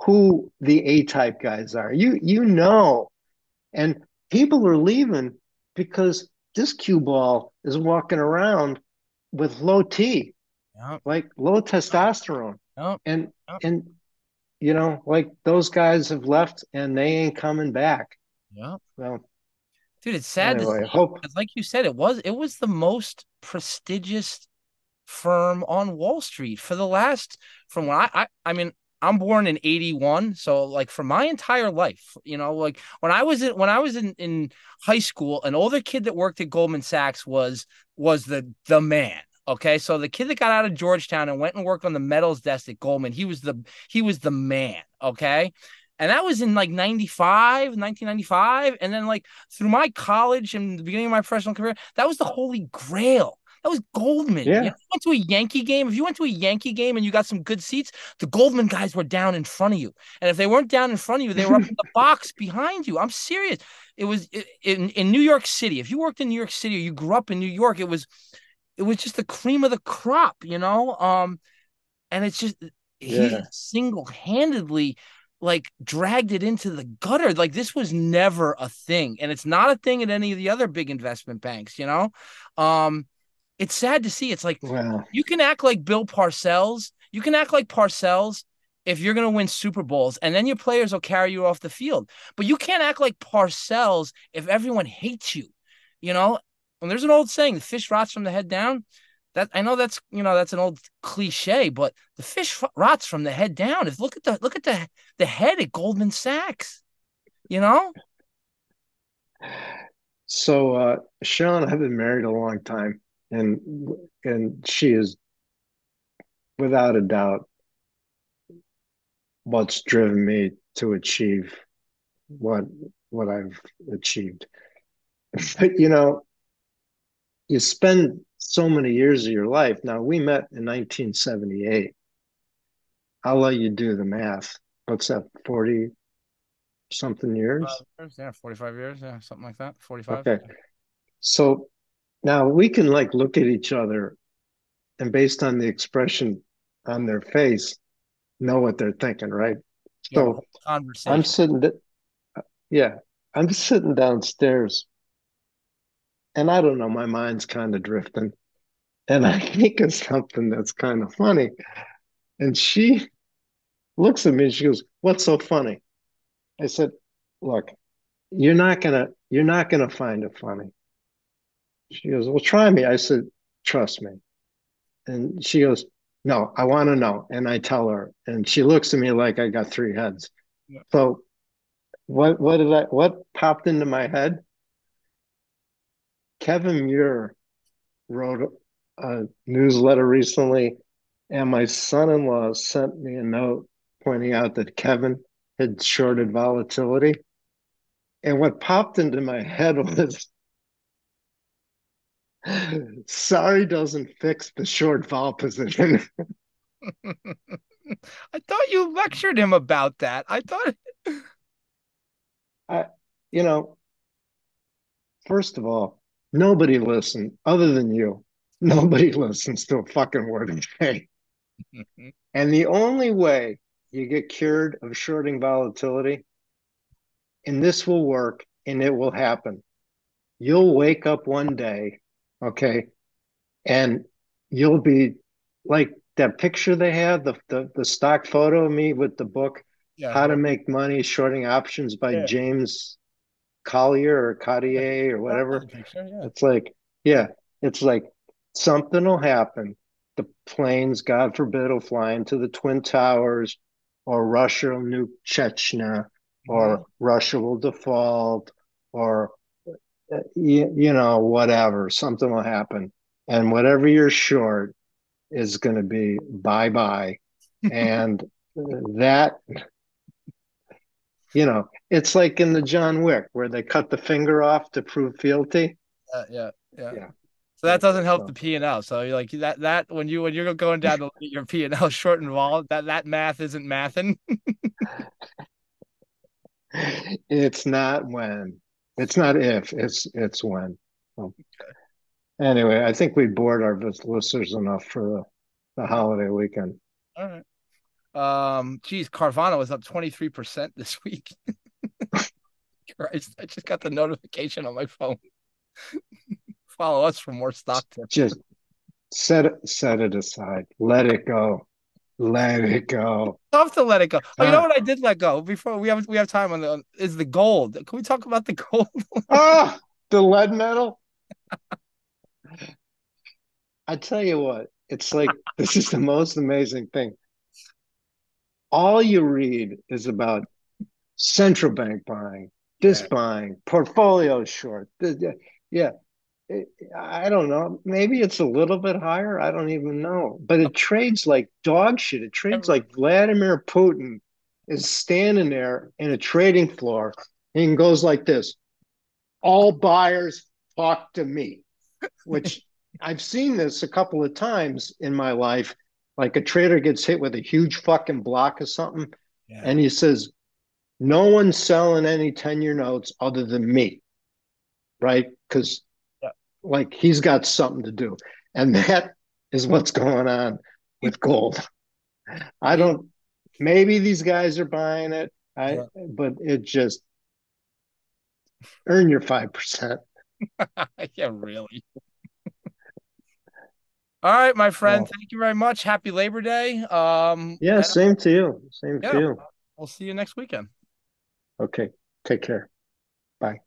who the A type guys are. You you know, and people are leaving because this cue ball is walking around with low T, yep. like low testosterone, yep. and yep. and you know, like those guys have left and they ain't coming back. Yeah. Well, dude, it's sad. Anyway, to see, hope like you said, it was it was the most prestigious firm on Wall Street for the last from when I I, I mean I'm born in 81 so like for my entire life you know like when I was in when I was in in high school an older kid that worked at Goldman Sachs was was the the man okay? So the kid that got out of Georgetown and went and worked on the metals desk at Goldman he was the he was the man okay? And that was in like 95 1995 and then like through my college and the beginning of my professional career that was the holy grail that was Goldman. Yeah. You went to a Yankee game. If you went to a Yankee game and you got some good seats, the Goldman guys were down in front of you. And if they weren't down in front of you, they were up in the box behind you. I'm serious. It was in, in New York City. If you worked in New York City or you grew up in New York, it was it was just the cream of the crop, you know? Um, and it's just yeah. he single-handedly like dragged it into the gutter. Like this was never a thing. And it's not a thing at any of the other big investment banks, you know? Um, it's sad to see. It's like wow. you can act like Bill Parcells. You can act like Parcells if you're going to win Super Bowls, and then your players will carry you off the field. But you can't act like Parcells if everyone hates you. You know, and there's an old saying: "The fish rots from the head down." That I know that's you know that's an old cliche, but the fish rots from the head down. If look at the look at the the head at Goldman Sachs, you know. So, uh, Sean, I've been married a long time and and she is without a doubt what's driven me to achieve what what I've achieved. But you know, you spend so many years of your life. Now we met in 1978. I'll let you do the math. What's that? 40 something years? Uh, yeah, 45 years. Yeah, something like that. 45. Okay. So now we can like look at each other and based on the expression on their face, know what they're thinking, right? So conversation. I'm sitting, yeah, I'm sitting downstairs, and I don't know, my mind's kind of drifting, and I think of something that's kind of funny, and she looks at me and she goes, "What's so funny?" I said, "Look, you're not gonna, you're not gonna find it funny. She goes, Well, try me. I said, Trust me. And she goes, No, I want to know. And I tell her, and she looks at me like I got three heads. Yeah. So what what did I what popped into my head? Kevin Muir wrote a newsletter recently, and my son-in-law sent me a note pointing out that Kevin had shorted volatility. And what popped into my head was Sorry doesn't fix the short vol position. I thought you lectured him about that. I thought I you know, first of all, nobody listens other than you. Nobody listens to a fucking word I say. and the only way you get cured of shorting volatility, and this will work and it will happen. You'll wake up one day Okay. And you'll be like that picture they had, the, the, the stock photo of me with the book, Yeah. How to Make Money Shorting Options by Yeah. James Collier or Cartier or whatever. Picture, yeah. It's like, yeah, it's like something will happen. The planes, God forbid, will fly into the Twin Towers, or Russia will nuke Chechnya, or mm-hmm. Russia will default, or you, you know, whatever. Something will happen. And whatever you're short is going to be bye bye. and that, you know, it's like in the John Wick where they cut the finger off to prove fealty. Yeah, yeah, yeah. Yeah. So that doesn't help So- the P and L. So you're like that that when you when you're going down to your P and L short and vol, that that math isn't mathing. It's not when. It's not if. It's it's when. So, anyway, I think we bored our listeners enough for the, the holiday weekend. All right. Um, geez, Carvana was up 23% this week. Christ, I just got the notification on my phone. Follow us for more stock tips. Just set it set it aside. Let it go. Let it go. Tough to let it go. Oh, you know Ah. what I did let go before we have we have time on the on- is the gold. Can we talk about the gold? Ah, the lead metal. I tell you what, it's like this is the most amazing thing. All you read is about central bank buying, this Yeah. buying, portfolio short. Yeah, It- I don't know. Maybe it's a little bit higher. I don't even know. But it trades like dog shit. It trades like Vladimir Putin is standing there in a trading floor and goes like this all buyers talk to me, which I've seen this a couple of times in my life. Like a trader gets hit with a huge fucking block of something, Yeah. and he says, No one's selling any 10 year notes other than me, right? Because. Like, he's got something to do. And that is what's going on with gold. I don't, maybe these guys are buying it, I, Yeah. but it just, earn your 5%. yeah, really. All right, my friend. Thank you very much. Happy Labor Day. Um, Yeah, same to you. Same Yeah. to you. we'll see you next weekend. Okay. Take care. Bye.